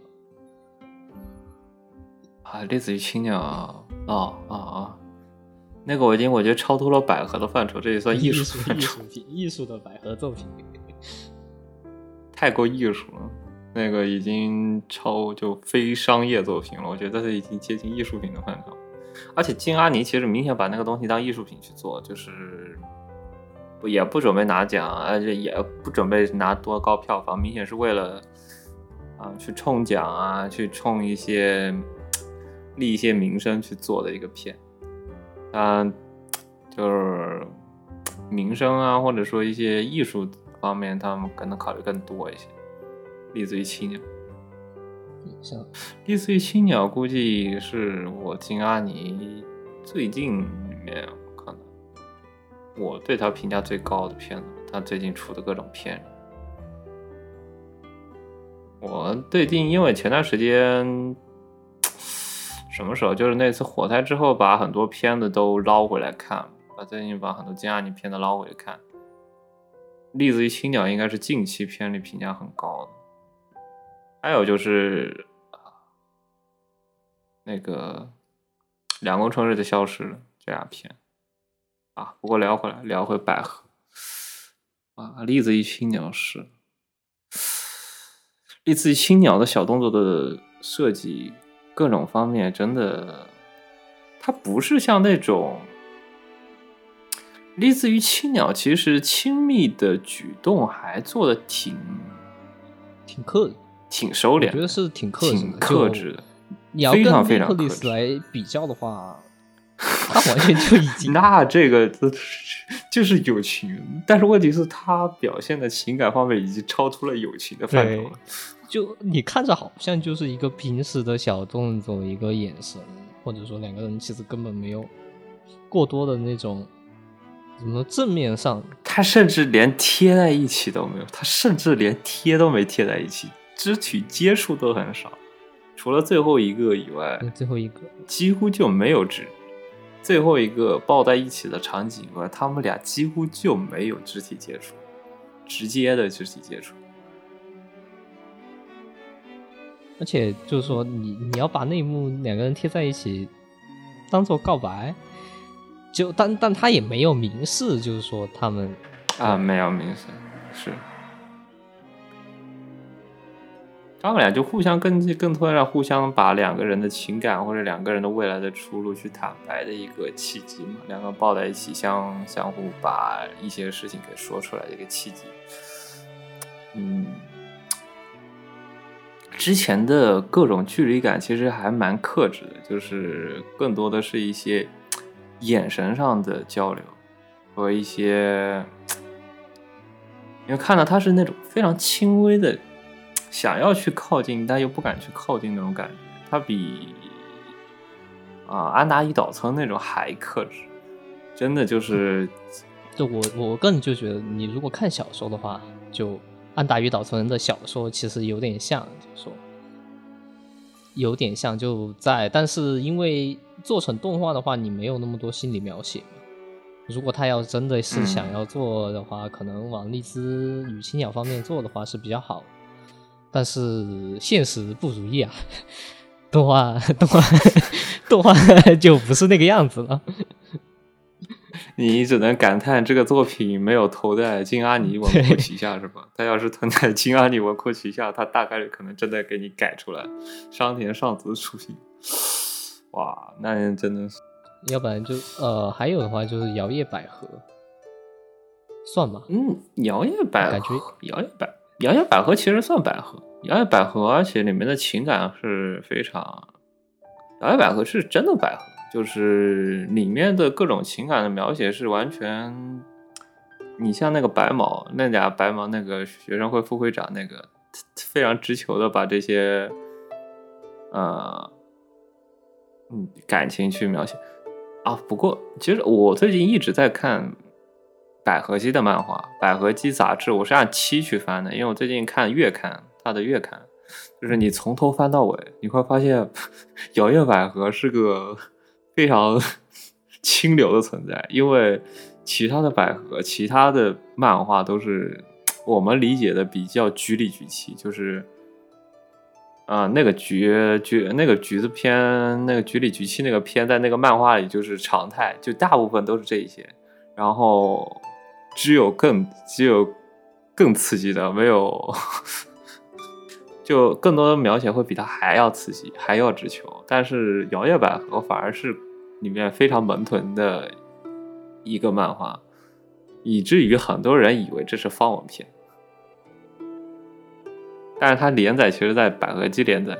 啊，类似于青鸟啊啊啊！那个我已经我觉得超脱了百合的范畴，这也算
艺
术
艺术品，艺术的百合作品，[LAUGHS]
太过艺术了。那个已经超就非商业作品了，我觉得这已经接近艺术品的范畴。而且金阿尼其实明显把那个东西当艺术品去做，就是。不也不准备拿奖，而且也不准备拿多高票房，明显是为了啊去冲奖啊，去冲一些立一些名声去做的一个片。嗯，就是名声啊，或者说一些艺术方面，他们可能考虑更多一些。立足于青鸟，
像
立足于青鸟，估计是我金阿尼最近里面可能。我对他评价最高的片子，他最近出的各种片。我最近因为前段时间什么时候，就是那次火灾之后，把很多片子都捞回来看，把最近把很多金阿尼片子捞回来看。例子于青鸟应该是近期片里评价很高的，还有就是那个两宫春日的消失了这俩片。啊。不过聊回来，聊回百合啊，栗子与青鸟是栗子与青鸟的小动作的设计，各种方面真的，它不是像那种。类似于青鸟其实亲密的举动还做的挺
挺克
挺收敛，我
觉得是挺克
挺克制的。
你要跟克里斯来比较的话，他完全就已经
那这个 [LAUGHS] 就是友情，但是问题是，他表现的情感方面已经超出了友情的范畴了。
就你看着好像就是一个平时的小动作，一个眼神，或者说两个人其实根本没有过多的那种。怎么说？正面上，
他甚至连贴在一起都没有，他甚至连贴都没贴在一起，肢体接触都很少，除了最后一个以外，
最后一个
几乎就没有肢，最后一个抱在一起的场景外，他们俩几乎就没有肢体接触，直接的肢体接触。
而且就是说，你你要把那一幕两个人贴在一起，当做告白。就但但他也没有明示，就是说他们
啊没有明示，是他们俩就互相更更多的互相把两个人的情感或者两个人的未来的出路去坦白的一个契机嘛，两个抱在一起相相互把一些事情给说出来的一个契机。嗯，之前的各种距离感其实还蛮克制的，就是更多的是一些。眼神上的交流和一些，因为看到他是那种非常轻微的，想要去靠近但又不敢去靠近那种感觉，他比啊安达与岛村那种还克制，真的就是，
就我我个人就觉得，你如果看小说的话，就安达与岛村的小说其实有点像，就说有点像就在，但是因为。做成动画的话，你没有那么多心理描写嘛？如果他要真的是想要做的话，可能往荔枝与青鸟方面做的话是比较好。但是现实不如意啊，[LAUGHS] 动画 [LAUGHS] 动画 [LAUGHS] 动画就不是那个样子了。
你只能感叹这个作品没有投在金阿尼文库旗下是吧？他要是投在金阿尼文库旗下，他大概率可能真的给你改出来商田尚子的属性。[SIGHS] 哇，那人真的是，
要不然就呃，还有的话就是摇曳百合，算吗？
嗯，摇曳百合，
感觉
摇曳百摇摇百合其实算百合，摇摇百合，而且里面的情感是非常，摇摇百合是真的百合，就是里面的各种情感的描写是完全，你像那个白毛那俩白毛那个学生会副会长那个，非常直球的把这些，呃。嗯，感情去描写啊。不过，其实我最近一直在看百合姬的漫画，百合姬杂志，我是按期去翻的，因为我最近看月刊，它的月刊，就是你从头翻到尾，你会发现 [LAUGHS] 摇曳百合是个非常 [LAUGHS] 清流的存在，因为其他的百合，其他的漫画都是 [TSK] 我们理解的比较局里局气，就是。啊，那个橘橘那个橘子片，那个橘里橘气那个片，在那个漫画里就是常态，就大部分都是这一些。然后只有更只有更刺激的，没有 [LAUGHS] 就更多的描写会比它还要刺激，还要直球。但是摇曳百合反而是里面非常萌豚的一个漫画，以至于很多人以为这是方文片。但是它连载其实，在百合姬连载，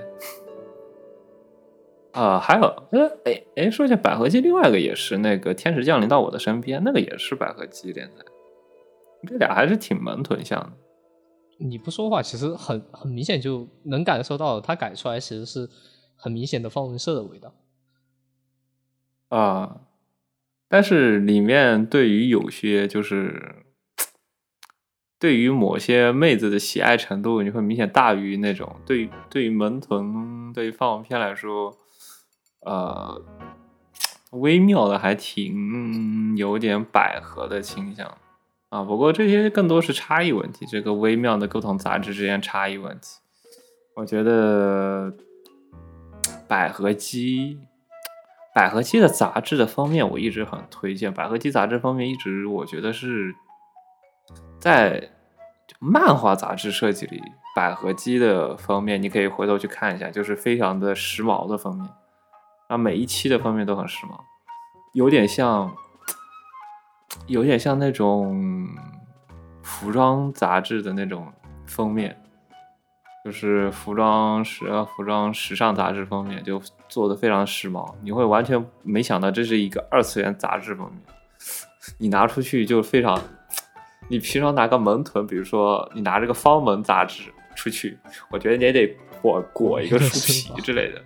啊，还有，呃，哎哎，说一下百合姬，另外一个也是那个《天使降临到我的身边》，那个也是百合姬连载，这俩还是挺门豚像的。
你不说话，其实很很明显就能感受到，它改出来其实是很明显的方文社的味道。
啊，但是里面对于有些就是。对于某些妹子的喜爱程度，你会明显大于那种对于对于门豚、对于放文片来说，呃，微妙的还挺有点百合的倾向啊。不过这些更多是差异问题，这个微妙的不同杂志之间差异问题，我觉得百合姬，百合姬的杂志的封面我一直很推荐，百合姬杂志封面一直我觉得是在漫画杂志设计里，百合姬的封面你可以回头去看一下，就是非常的时髦的封面，啊，每一期的封面都很时髦，有点像，有点像那种服装杂志的那种封面。就是服装时服装时尚杂志封面就做的非常时髦，你会完全没想到这是一个二次元杂志封面，你拿出去就非常，你平常拿个萌臀，比如说你拿这个方萌杂志出去，我觉得你也得裹裹一个书皮 [LAUGHS] 之类的。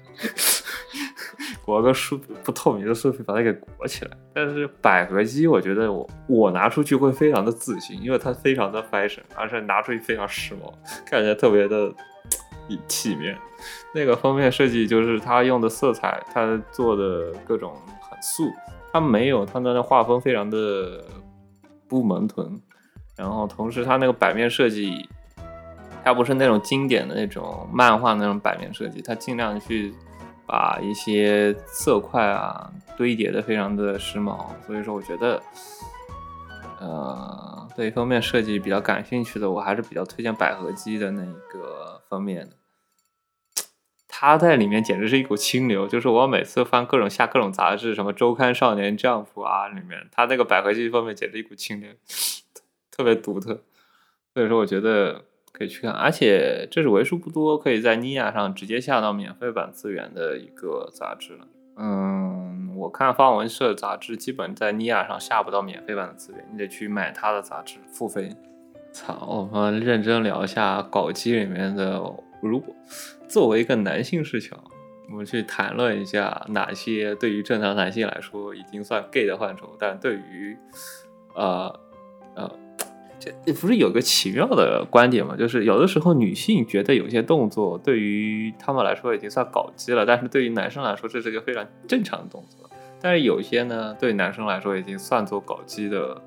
裹个书不透明的书皮把它给裹起来，但是百合机，我觉得我我拿出去会非常的自信，因为它非常的 fashion，而且拿出去非常时髦，看起来特别的 [TSK] 体面。那个封面设计就是它用的色彩，它做的各种很素，它没有它的画风非常的不萌臀，然后同时它那个版面设计，它不是那种经典的那种漫画那种版面设计，它尽量去。把一些色块啊堆叠的非常的时髦，所以说我觉得，呃，对封面设计比较感兴趣的，我还是比较推荐百合姬的那一个封面的。它在里面简直是一股清流，就是我每次翻各种下各种杂志，什么周刊少年 Jump 啊，里面它那个百合姬封面简直一股清流，[LAUGHS] 特别独特。所以说，我觉得。可以去看，而且这是为数不多可以在妮亚上直接下到免费版资源的一个杂志了。嗯，我看方文社杂志基本在妮亚上下不到免费版的资源，你得去买他的杂志付费。操，我们认真聊一下搞基里面的，如果作为一个男性视角，我们去谈论一下哪些对于正常男性来说已经算 gay 的范畴，但对于呃呃。这不是有个奇妙的观点吗？就是有的时候女性觉得有些动作对于他们来说已经算搞基了，但是对于男生来说这是个非常正常的动作。但是有些呢，对男生来说已经算作搞基的，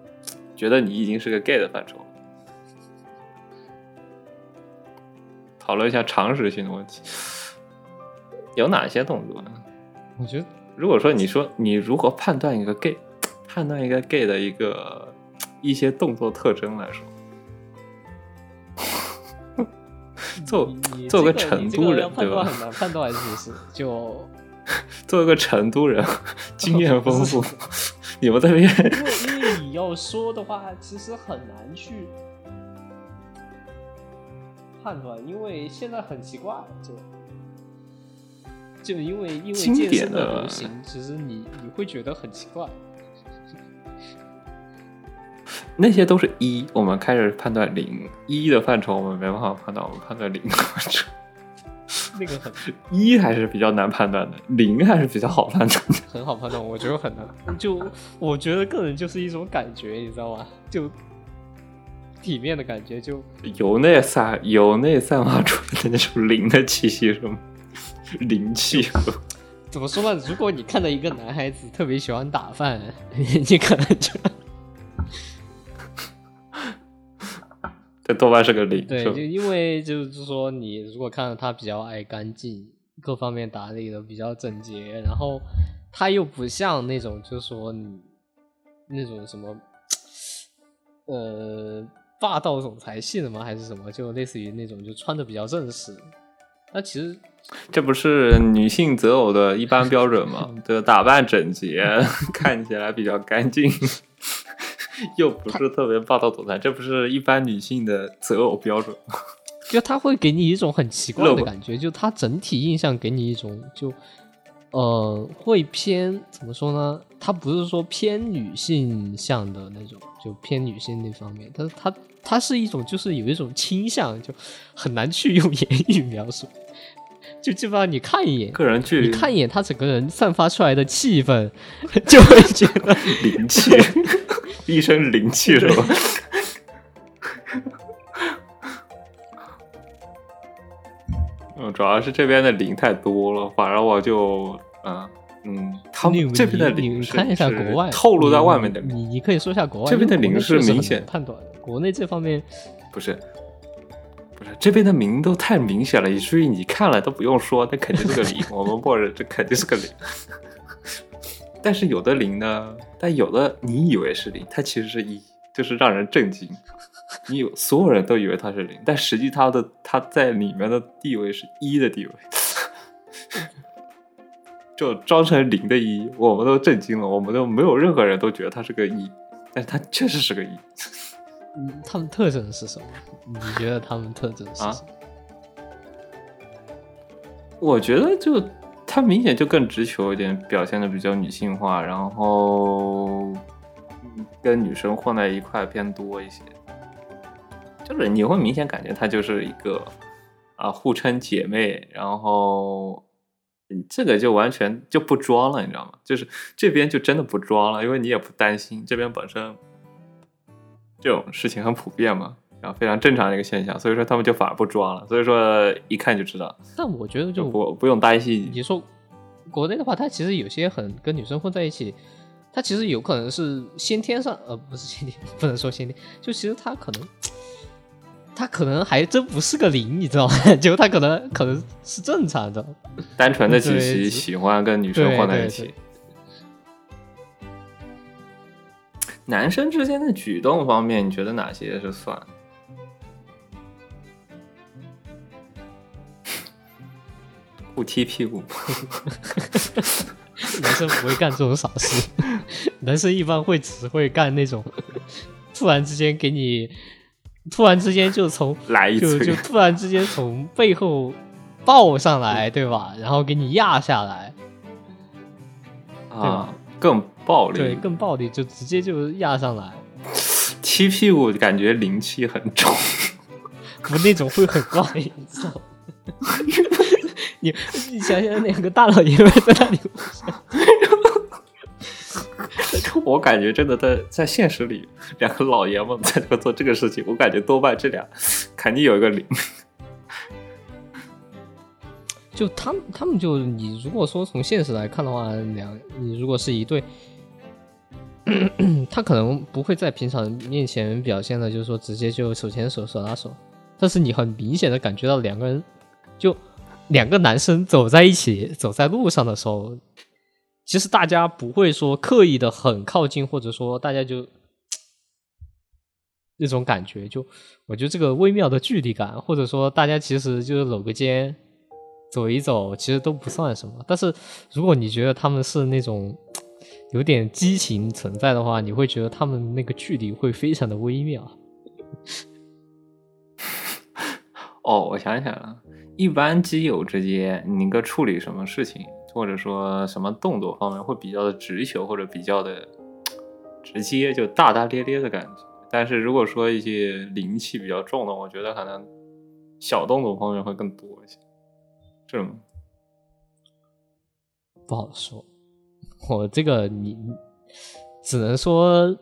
觉得你已经是个 gay 的范畴。讨论一下常识性的问题，有哪些动作呢？
我觉得，
如果说你说你如何判断一个 gay，判断一个 gay 的一个。一些动作特征来说，[LAUGHS] 做做
个
成都人对吧？
很难判断其实就 [LAUGHS]
作为个成都人，经验丰富。[LAUGHS] 你们这边，
因为因为你要说的话，其实很难去判断，因为现在很奇怪，就就因为因为
经典
的流行，其实你你会觉得很奇怪。
那些都是一，我们开始判断零一的范畴，我们没办法判断，我们判断零的范畴。[LAUGHS]
那个很 [LAUGHS]
一还是比较难判断的，零还是比较好判断的。[LAUGHS]
很好判断，我觉得很难。就我觉得个人就是一种感觉，你知道吗？就体面的感觉，就
由内散由内散发出来的那种灵的气息，是吗？灵气。
怎么说呢？如果你看到一个男孩子特别喜欢打饭，你可能就。
这多半是个零。
对，就因为就是说，你如果看到他比较爱干净，各方面打理的比较整洁，然后他又不像那种，就是说你那种什么，呃，霸道总裁系的吗？还是什么？就类似于那种，就穿的比较正式。那其实
这不是女性择偶的一般标准吗？[LAUGHS] 就打扮整洁，[LAUGHS] 看起来比较干净。[LAUGHS] 又不是特别霸道总裁，这不是一般女性的择偶标准吗？[LAUGHS]
就他会给你一种很奇怪的 [LAUGHS] 感觉，就他整体印象给你一种就呃会偏怎么说呢？他不是说偏女性向的那种，就偏女性那方面，他他他是一种就是有一种倾向，就很难去用言语描述。就基本上你看一眼，
个人
去，你看一眼他整个人散发出来的气氛，就会觉得 [LAUGHS]
灵气，[LAUGHS] 一身灵气是吧？[LAUGHS] 嗯，主要是这边的灵太多了，反而我就嗯嗯，他们这边的灵，
你看一下国外
透露在外面的，
你你可以说一下国外
这边的灵是明显
判断，国内这方面
不是。这边的名都太明显了，以至于你看了都不用说，那肯定是个零。我们默认这肯定是个零。[LAUGHS] 但是有的零呢，但有的你以为是零，它其实是一，就是让人震惊。你有所有人都以为它是零，但实际它的它在里面的地位是一的地位，[LAUGHS] 就装成零的一，我们都震惊了，我们都没有任何人都觉得它是个一，但是它确实是个一。
嗯，他们特征是什么？你觉得他们特征是什么？
我觉得就他明显就更直球一点，表现的比较女性化，然后跟女生混在一块偏多一些。就是你会明显感觉他就是一个啊互称姐妹，然后这个就完全就不装了，你知道吗？就是这边就真的不装了，因为你也不担心，这边本身这种事情很普遍嘛。然后非常正常的一个现象，所以说他们就反而不装了，所以说一看就知道。
但我觉得就
不不用担心。
你说国内的话，他其实有些很跟女生混在一起，他其实有可能是先天上，呃，不是先天，[LAUGHS] 不能说先天，就其实他可能他可能还真不是个零，你知道吗？[LAUGHS] 就他可能可能是正常的，
单纯的只是喜欢跟女生混在一起。男生之间的举动方面，你觉得哪些是算？[LAUGHS] 不踢屁股，[LAUGHS]
男生不会干这种傻事。男生一般会只会干那种突然之间给你，突然之间就从 [LAUGHS]
来一
就就突然之间从背后抱上来，对吧？然后给你压下来，
啊，更暴力，
对，更暴力，就直接就压上来。[LAUGHS]
踢屁股感觉灵气很重，[LAUGHS]
不那种会很怪，[LAUGHS] 你知道。你你想想，两个大老爷们在那里，
我感觉真的在在现实里，两个老爷们在做这个事情，我感觉多半这俩肯定有一个零。
就他们，他们就你如果说从现实来看的话，两你如果是一对，[CLEARS THROAT] 他可能不会在平常面前表现的，就是说直接就手牵手、手拉手，但是你很明显的感觉到两个人就。两个男生走在一起，走在路上的时候，其实大家不会说刻意的很靠近，或者说大家就 [TSK] 那种感觉，就我觉得这个微妙的距离感，或者说大家其实就是搂个肩走一走，其实都不算什么。但是如果你觉得他们是那种有点激情存在的话，你会觉得他们那个距离会非常的微妙。[LAUGHS]
哦，我想起来了。一般基友之间，你个处理什么事情，或者说什么动作方面，会比较的直球，或者比较的直接，就大大咧咧的感觉。但是如果说一些灵气比较重的，我觉得可能小动作方面会更多一些，是吗？
不好说，我这个你只能说。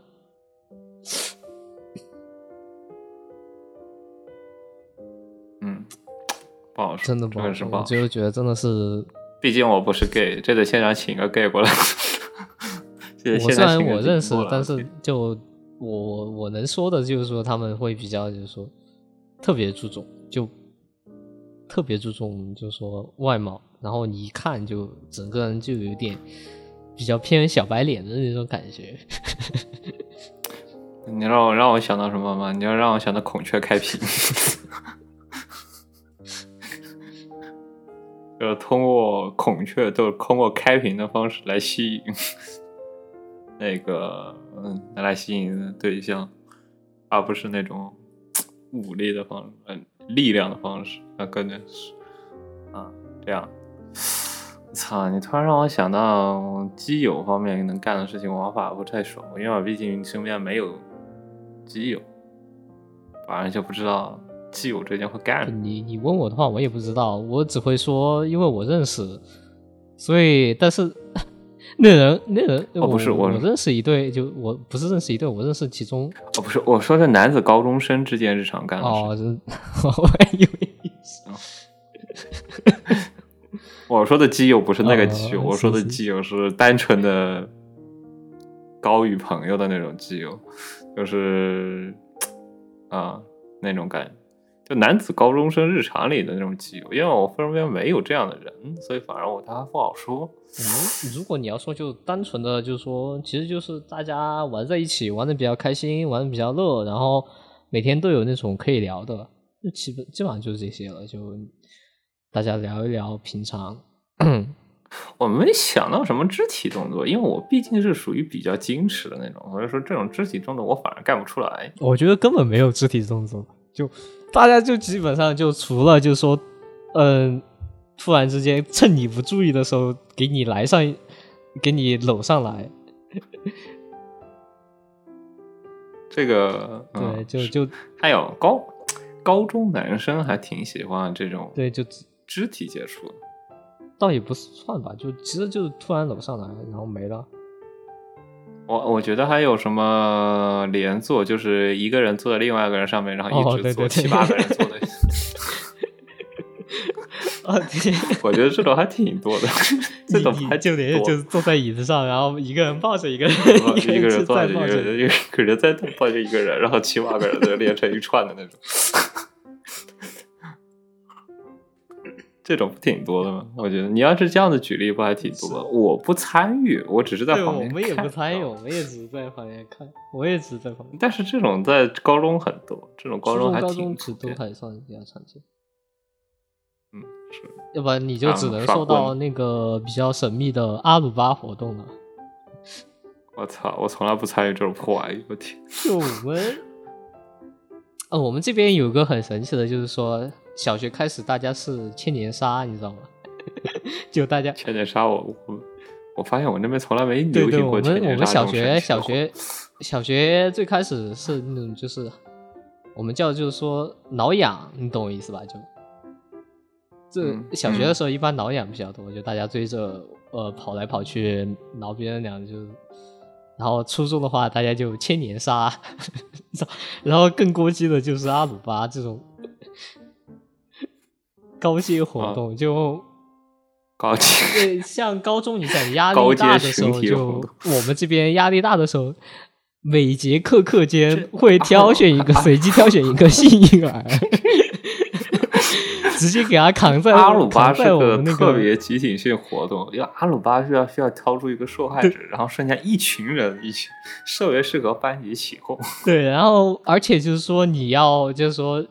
不好说真的不好说，我就觉得真的是，
毕竟我不是 gay，这得现场请个 gay 过来。
我虽然我认识，但是就我我能说的就是说他们会比较就是说特别注重，就特别注重就是说外貌，然后你一看就整个人就有点比较偏小白脸的那种感觉。
你让我让我想到什么吗？你要让我想到孔雀开屏。[LAUGHS] 就是通过孔雀，就是通过开屏的方式来吸引那个，嗯，来吸引对象，而不是那种武力的方式，嗯，力量的方式。那更加是啊，这样。操！你突然让我想到基友方面能干的事情，玩法不太熟，因为我毕竟身边没有基友，反正就不知道。基友之间会干？
你你问我的话，我也不知道，我只会说，因为我认识，所以，但是那人那人
哦不是
我，我认识一对，就我不是认识一对，我认识其中
哦不是，我说是男子高中生之间日常干的事。[LAUGHS]
哦，我还以为
我说的基友不是那个基友，我说的基友是单纯的高于朋友的那种基友，就是啊那种感。就男子高中生日常里的那种基友，因为我身边没有这样的人，所以反而我他不好说。
嗯，如果你要说就单纯的就是说，其实就是大家玩在一起，玩的比较开心，玩的比较乐，然后每天都有那种可以聊的，就基本基本上就是这些了，就大家聊一聊平常。[CLEARS THROAT]
我没想到什么肢体动作，因为我毕竟是属于比较矜持的那种，所以说这种肢体动作我反而干不出来。
我觉得根本没有肢体动作，就大家就基本上就除了就说，嗯。突然之间，趁你不注意的时候，给你来上，给你搂上来。
这个
对，就就
还有高高中男生还挺喜欢这种，
对，就
肢体接触，
倒也不算吧，就其实就是突然搂上来，然后没了。
我我觉得还有什么连坐，就是一个人坐在另外一个人上面，然后一直坐七八个人坐在。
啊，[LAUGHS] 对，[LAUGHS]
我觉得这种还挺多的，[LAUGHS] 这种还
就连就是坐在椅子上，然后一个人抱着一个人，
一个
人
坐着一个人，一个人再抱着一个人，然后七八个人都连成一串的那种，这种不挺多的吗？我觉得你要是这样的举例，不还挺多？我不参与，我只是在旁边
看。我们也不参与，我们也只是在旁边看，我也只是在旁边。
但是这种在高中很多，这种高中还挺
都还算比较常见。
嗯，是，
要不然你就只能受到那个比较神秘的阿鲁巴活动了。
我操，我从来不参与这种破玩意，我天！
就我们，呃，[LAUGHS] 我们这边有个很神奇的，就是说小学开始大家是千年杀，你知道吗？[LAUGHS] 就大家
千年杀，我我我发现我那边从来没流行过
千年杀。我们我们小学小 [LAUGHS] 学小学最开始是那种就是我们叫就是说挠痒，你懂我意思吧？就。这小学的时候一般挠痒比较多，就大家追着呃跑来跑去挠别人两，就然后初中的话大家就千年杀，[LAUGHS] 然后更过激的就是阿鲁巴这种高阶活动，就
高阶
像高中你在压力大的时候，就我们这边压力大的时候，每节课课间会挑选一个 [LAUGHS] 随机挑选一个幸运儿。直接给他扛在
阿鲁巴是
个
特别集体性活动，因为阿鲁巴是要需要挑出一个受害者，然后剩下一群人一起，特别适合班级起哄。
对，然后而且就是说你要就是说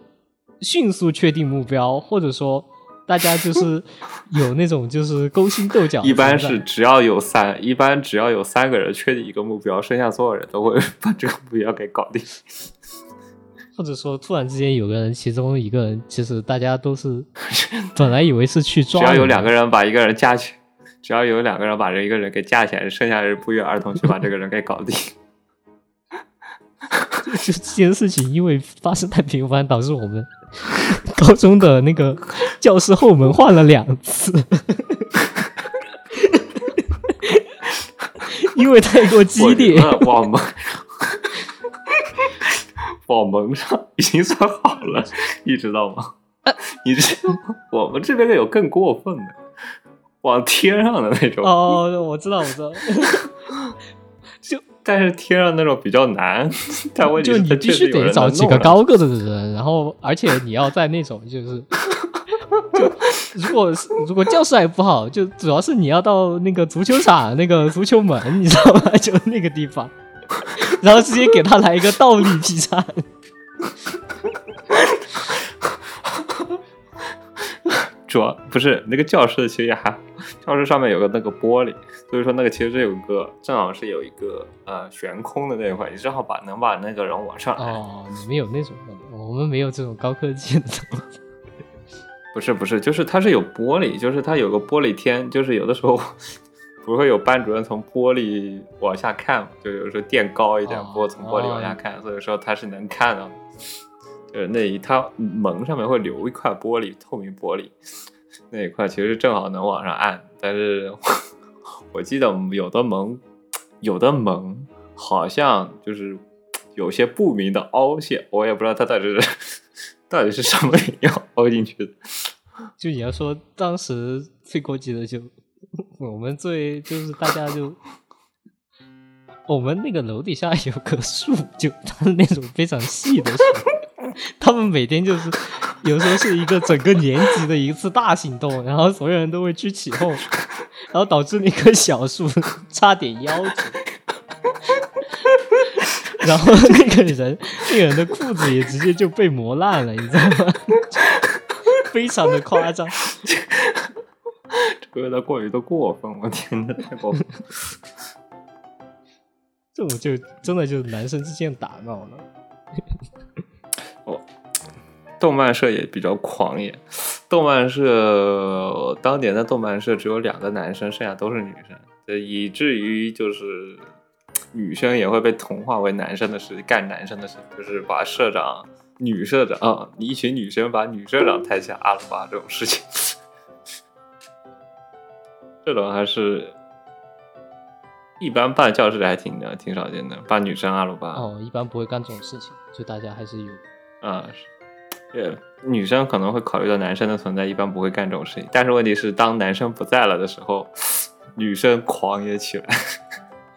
迅速确定目标，或者说大家就是 [LAUGHS] 有那种就是勾心斗角。
一般是只要有三，一般只要有三个人确定一个目标，剩下所有人都会把这个目标给搞定。[LAUGHS]
或者说，突然之间有个人，其中一个人，其实大家都是本来以为是去抓，
只要有两个人把一个人架起，只要有两个人把这一个人给架起来，剩下的人不约而同去把这个人给搞定。
就 [LAUGHS] 这件事情，因为发生太频繁，导致我们 [LAUGHS] 高中的那个教室后门换了两次，[LAUGHS] 因为太过激烈，
我们。往门上已经算好了，你知道吗？你这我们这边的有更过分的，往天上的那种。
哦，我知道，我知道。就
但是天上那种比较难，但问题
就你必须得找几个高个子的人，然后而且你要在那种就是，就如果如果教室还不好，就主要是你要到那个足球场那个足球门，你知道吗？[LAUGHS] 就那个地方。然后直接给他来一个倒立劈叉，
主要不是那个教室其实还 [LAUGHS] 教室上面有个那个玻璃，所以说那个其实有个正好是有一个呃悬空的那一块，你正好把能把那个人往上。
哦，你们有那种我们没有这种高科技的。
不是不是，就是它是有玻璃，就是它有个玻璃天，就是有的时候。[LAUGHS] 不会有班主任从玻璃往下看就有时候垫高一点，不过从玻璃往下看，所以说他是能看到，呃那一它门上面会留一块玻璃，透明玻璃那一块其实正好能往上按，但是我记得有的门有的门好像就是有些不明的凹陷，我也不知道它到底是到底是什么要凹进去的。
就你要说当时最高级的就。我们最就是大家就，我们那个楼底下有棵树，就它是那种非常细的树，[LAUGHS] 他们每天就是有时候是一个整个年级的一次大行动，然后所有人都会去起哄，然后导致那棵小树 [LAUGHS] 差点夭折。[LAUGHS] 然后那个人，那个人的裤子也直接就被磨烂了，你知道吗？非常的夸张，
这个有点过于的过分，我天呐，太过分！
这种就真的就是男生之间打闹了。
哦，动漫社也比较狂野。动漫社当年的动漫社只有两个男生，剩下都是女生，以至于就是女生也会被同化为男生的事，干男生的事，就是把社长。女社长啊，一群女生把女社长抬下阿鲁巴这种事情，[LAUGHS] 这种还是一般办教室还挺的，挺少见的。办女生阿鲁巴
哦，一般不会干这种事情，就大家还是有
啊，是，女生可能会考虑到男生的存在，一般不会干这种事情。但是问题是，当男生不在了的时候，[SNIFFS] 女生狂野起来，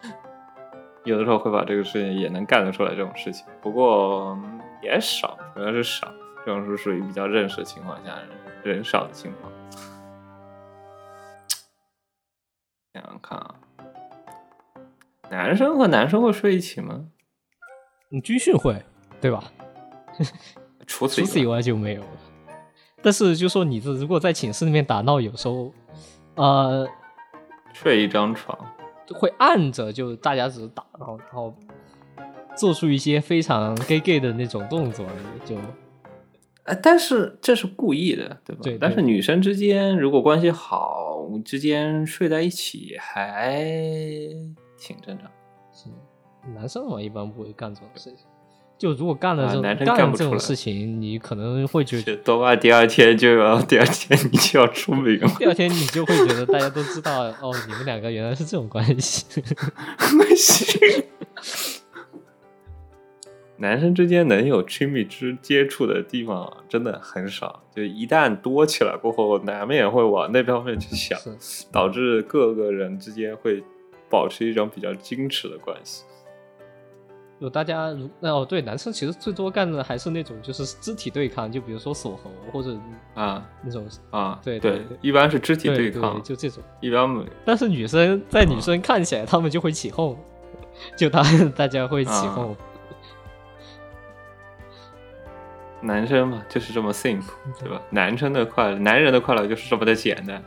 [LAUGHS] 有的时候会把这个事情也能干得出来这种事情。不过。也少，主要是少，这种是属于比较认识的情况下，人少的情况。想想看啊，男生和男生会睡一起吗？
你军训会，对吧？[LAUGHS]
除
此除此以外就没有了。但是就说你这如果在寝室里面打闹，有时候，呃，
睡一张床，
会按着，就大家只是打，闹然后。做出一些非常 gay gay 的那种动作，就，
哎，但是这是故意的，对吧？
对。
但是女生之间如果关系好，之间睡在一起还挺正常。
是，男生嘛一般不会干这种事情。就如果干了这种
干
这种事情，你可能会觉得，
多半第二天就要第二天你就要出名了。
第二天你就会觉得大家都知道哦，你们两个原来是这种关系。
关系。男生之间能有亲密之接触的地方真的很少，就一旦多起来过后，难免会往那方面去想，导致各个人之间会保持一种比较矜持的关系。
有大家如哦，对，男生其实最多干的还是那种就是肢体对抗，就比如说锁喉或者
啊
那种
啊，
对
对，一般是肢体
对
抗，
就这种
一般。
但是女生在女生看起来，他们就会起哄，[LAUGHS] 就他 [LAUGHS] 大家会起哄。
男生嘛，就是这么 simple，对吧？男生的快乐，男人的快乐就是这么的简单。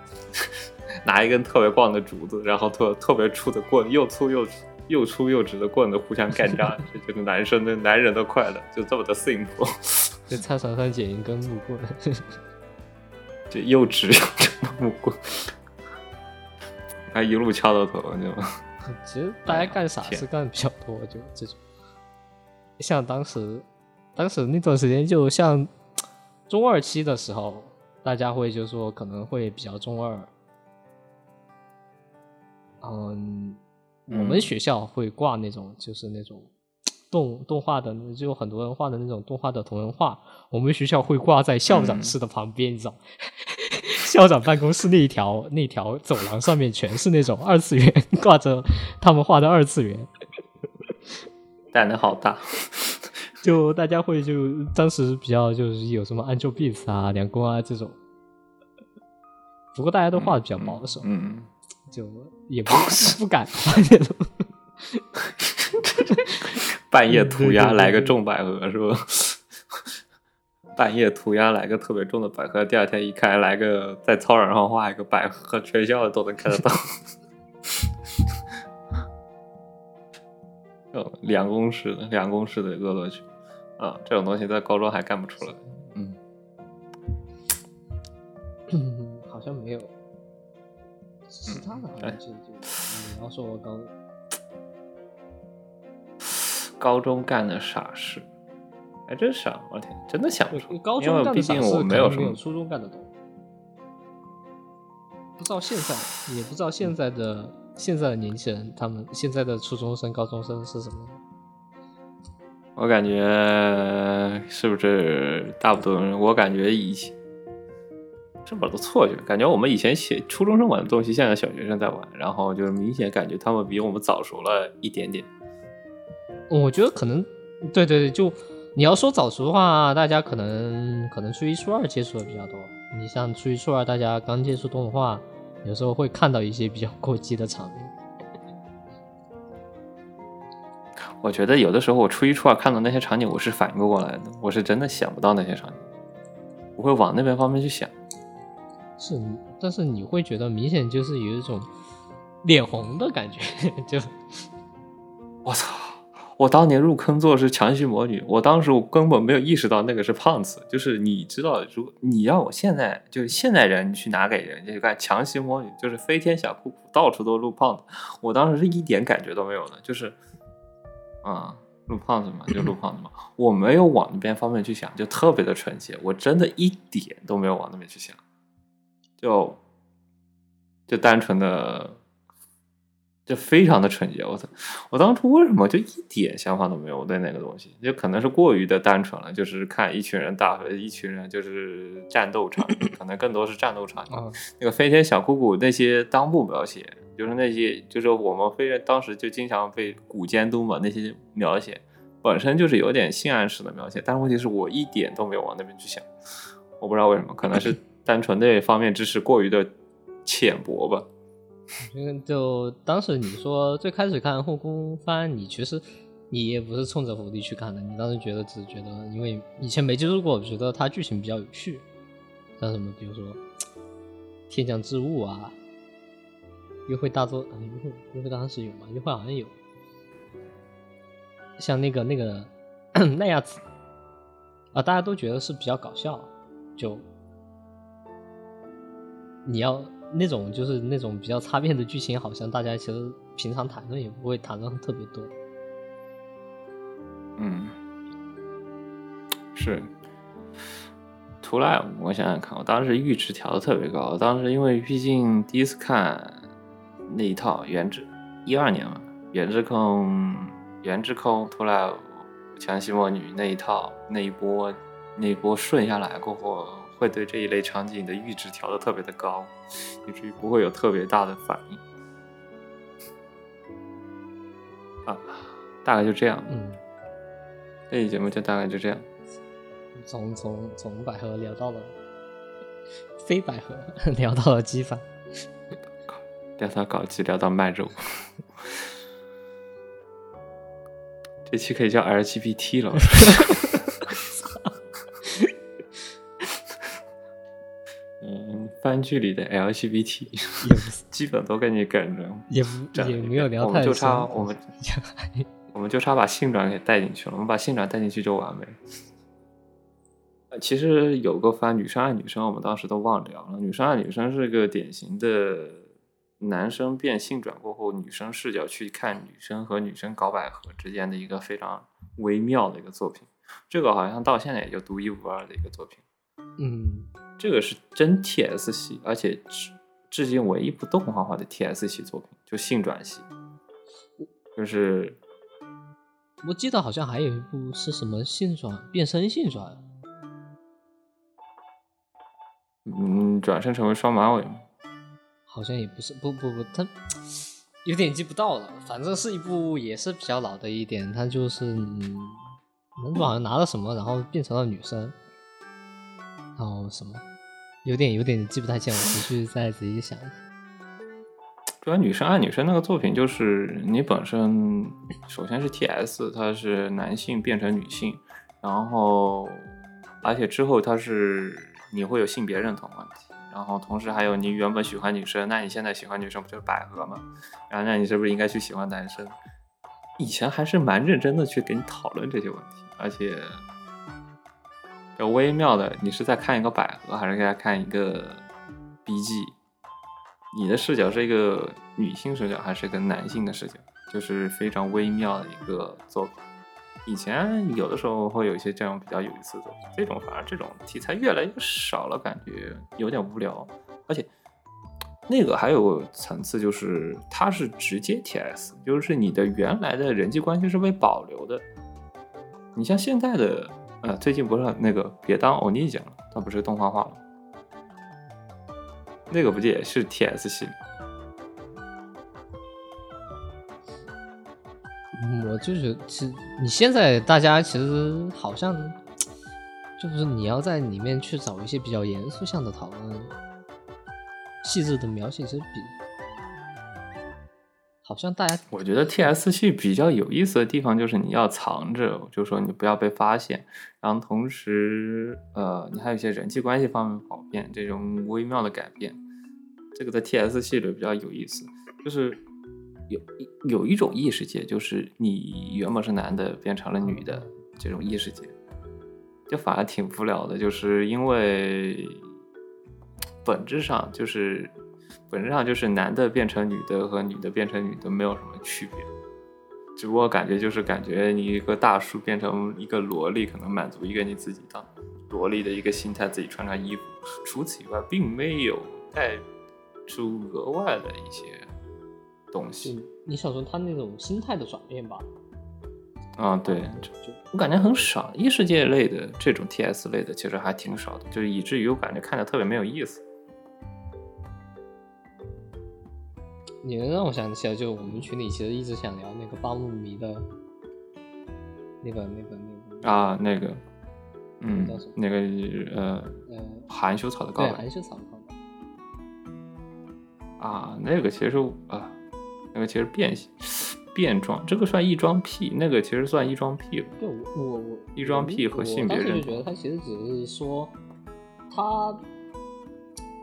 [LAUGHS] 拿一根特别棒的竹子，然后特特别粗的棍，又粗又又粗又直的棍子互相干仗，[LAUGHS] 这就是男生的男人的快乐，就这么的 simple。
在操场上捡一根木棍，
这又直又直的木棍，还一路敲到头，就。[LAUGHS]
其实大家干傻事干的比较多，就这种。像当时。当时那段时间，就像中二期的时候，大家会就说可能会比较中二。嗯，我们学校会挂那种就是那种动动画的，就很多人画的那种动画的同人画。我们学校会挂在校长室的旁边，你知道，[LAUGHS] 校长办公室那一条那条走廊上面全是那种二次元，挂着他们画的二次元，
胆子好大。[LAUGHS]
就大家会就当时比较就是有什么 Angelbeats 啊、梁工啊这种，不过大家都画的比较保守，
嗯嗯，
就也不是不敢画那种。[LAUGHS]
半夜涂鸦来个重百合是吧？[LAUGHS] 半夜涂鸦来个特别重的百合，第二天一看来个在操场上画一个百合，全校的都能看得到。[LAUGHS] 两公式的两公式的恶作剧啊，这种东西在高中还干不出来。
其他的，就就你要说我高
高中干的傻事，还真傻！我天，真的想不出。
高中干的
傻事没有
初中干的多。不知道现在，也不知道现在的。现在的年轻人，他们现在的初中生、高中生是什么？
我感觉是不是大部分人？我感觉以前这么多错觉，感觉我们以前写初中生玩的东西，现在小学生在玩，然后就是明显感觉他们比我们早熟了一点点。
我觉得可能，对对对，就你要说早熟的话，大家可能可能初一初二接触的比较多。你像初一初二，大家刚接触动画，有时候会看到一些比较过激的场面。[LAUGHS]
我觉得有的时候我初一初二看到那些场景，我是反应不过来的，我是真的想不到那些场景，不会往那边方面去想。
是，但是你会觉得明显就是有一种脸红的感觉，[LAUGHS] 就
我操！我当年入坑做是强袭魔女，我当时我根本没有意识到那个是胖子。就是你知道，如果你让我现在就是现代人，去拿给人家看强袭魔女，就是飞天小裤裤，到处都露胖子，我当时是一点感觉都没有的，就是啊，露胖子嘛，就露胖子嘛，我没有往那边方面去想，就特别的纯洁，我真的一点都没有往那边去想，就就单纯的。就非常的纯洁，我操！我当初为什么就一点想法都没有我对那个东西？就可能是过于的单纯了，就是看一群人打，一群人就是战斗场，可能更多是战斗场。那个飞天小姑姑那些裆部描写，就是那些就是我们飞人当时就经常被古监督嘛，那些描写本身就是有点性暗示的描写，但是问题是我一点都没有往那边去想，我不知道为什么，可能是单纯那方面知识过于的浅薄吧。
因为就当时你说最开始看后宫番，你其实你也不是冲着福利去看的，你当时觉得只觉得因为以前没接触过，觉得它剧情比较有趣，像什么比如说天降之物啊，约会大作，约会约会当时有吗？约会好像有，像那个那个 [CLEARS THROAT] 那样子啊，大家都觉得是比较搞笑，就你要。那种就是那种比较擦边的剧情，好像大家其实平常谈论也不会谈论特别多。
嗯，是。图赖，我想想看，我当时阈值调的特别高。当时因为毕竟第一次看那一套《原制》，一二年嘛，《原制空》《原制空》图赖强袭魔女那一套那一波那一波顺下来过后。会对这一类场景的阈值调的特别的高，以至于不会有特别大的反应。啊，大概就这样。
嗯，
这期节目就大概就这样。
从从从百合聊到了非百合，[LAUGHS] 聊到了鸡饭，
聊到搞基，聊到卖肉。[LAUGHS] 这期可以叫 LGBT 了。[LAUGHS] 番剧里的 LGBT
也 [LAUGHS]
基本都跟你梗着，
也也没有聊太
就差我们 [LAUGHS] 我们就差把性转给带进去了。我们把性转带进去就完美。其实有个番《女生爱女生》，我们当时都忘聊了。《女生爱女生》是个典型的男生变性转过后，女生视角去看女生和女生搞百合之间的一个非常微妙的一个作品。这个好像到现在也就独一无二的一个作品。
嗯。
这个是真 T S 系，而且至至今唯一不动画化的 T S 系作品，就性转系，就是
我记得好像还有一部是什么性转变身性转，
嗯，转身成为双马尾吗？
好像也不是，不不不，他有点记不到了，反正是一部也是比较老的一点，他就是男主好像拿了什么，然后变成了女生。然后什么，有点有点记不太清，我回去再仔细想一下。
主要女生爱女生那个作品，就是你本身首先是 T S，它是男性变成女性，然后而且之后它是你会有性别认同问题，然后同时还有你原本喜欢女生，那你现在喜欢女生不就是百合吗？然后那你是不是应该去喜欢男生？以前还是蛮认真的去给你讨论这些问题，而且。有微妙的，你是在看一个百合，还是在看一个 BG？你的视角是一个女性视角，还是一个男性的视角？就是非常微妙的一个作品。以前有的时候会有一些这样比较有意思的作品，这种反而这种题材越来越少了，感觉有点无聊。而且那个还有层次，就是它是直接 TS，就是你的原来的人际关系是被保留的。你像现在的。呃，最近不是那个别当欧尼酱了，它不是动画化了，那个不也是 T S 系？
我就觉得，其实你现在大家其实好像，就是你要在里面去找一些比较严肃向的讨论，细致的描写，其实比好像大家，
我觉得 T S 系比较有意思的地方就是你要藏着，就是说你不要被发现，然后同时，呃，你还有一些人际关系方面跑变，这种微妙的改变，这个在 T S 系里比较有意思，就是有有一种异世界，就是你原本是男的变成了女的这种异世界，就反而挺无聊的，就是因为本质上就是。本质上就是男的变成女的和女的变成女的没有什么区别，只不过感觉就是感觉你一个大叔变成一个萝莉，可能满足一个你自己当萝莉的一个心态，自己穿穿衣服。除此以外，并没有带出额外的一些东西。
你想说他那种心态的转变吧？
啊，对，
就
我感觉很少，异世界类的这种 TS 类的其实还挺少的，就是以至于我感觉看着特别没有意思。
你能让我想起来，就我们群里其实一直想聊那个八木迷的，那个、那个、那个
啊，那个，嗯
叫什么，
那个呃
呃，
含羞草的告
对，
白
含羞草告白。
啊，那个其实啊，那个其实变变装，这个算异装癖，那个其实算异装癖了。
对，我我我
异装癖和性别认
我当时就觉得他其实只是说，他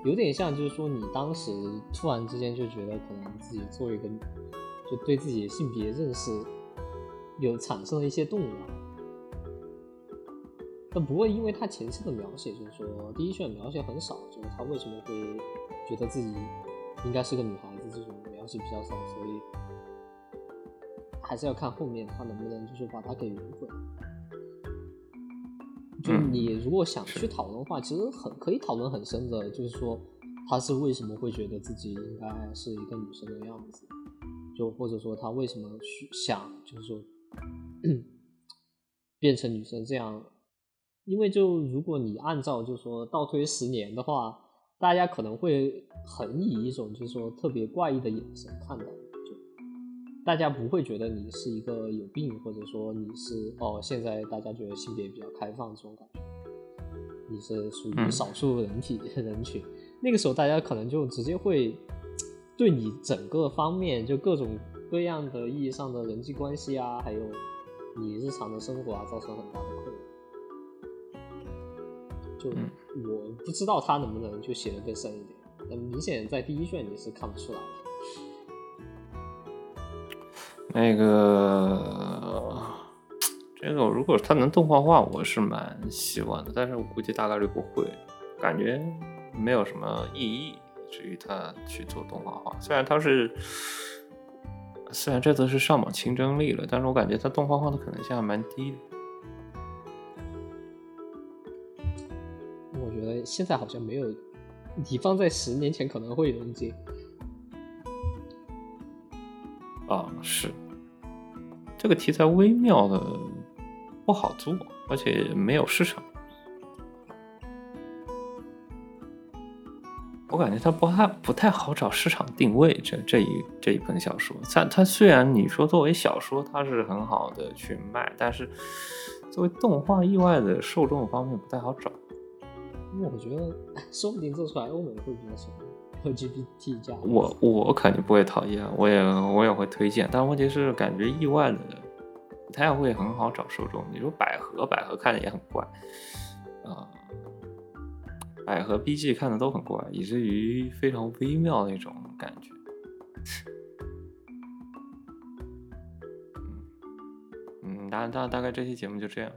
有点像，就是说你当时突然之间就觉得可能自己做一个，就对自己的性别认识有产生了一些动摇。但不过，因为他前期的描写，就是说第一卷描写很少，就是他为什么会觉得自己应该是个女孩子，这种描写比较少，所以还是要看后面他能不能就是把它给圆回来。你如果想去讨论的话，其实很可以讨论很深的，就是说他是为什么会觉得自己应该是一个女生的样子，就或者说他为什么去想，就是说 [CLEARS THROAT] 变成女生这样。因为就如果你按照就是说倒推十年的话，大家可能会很以一种就是说特别怪异的眼神看待你，就大家不会觉得你是一个有病，或者说你是哦现在大家觉得性别比较开放这种感觉，你是属于
嗯
少数人体人群，[LAUGHS] 那个时候大家可能就直接会 [TSK] 对你整个方面就各种各样的意义上的人际关系啊，还有你日常的生活啊，造成很大的困扰。就
嗯
我不知道他能不能就写的更深一点，但明显在第一卷你是看不出来的。
那个，这个如果他能动画化，我是蛮希望的，但是我估计大概率不会，感觉没有什么意义，至于他去做动画化。虽然他是，虽然这次是上榜清真力了，但是我感觉他动画化的可能性还蛮低的。
我觉得现在好像没有，你放在十年前可能会有人接。
啊，是这个题材微妙的不好做，而且没有市场。我感觉它不太不太好找市场定位。这这一这一本小说，它它虽然你说作为小说它是很好的去卖，但是作为动画，意外的受众方面不太好找。
因为我觉得说不定做出来欧美会比较喜欢 LGBT 加。
我我肯定不会讨厌，我也我也会推荐，但问题是感觉意外的不他也会很好找受众。你说百合，百合看的也很怪啊、百合 BG 看的都很怪，以至于非常微妙的一种感觉。嗯，大大大概这期节目就这样。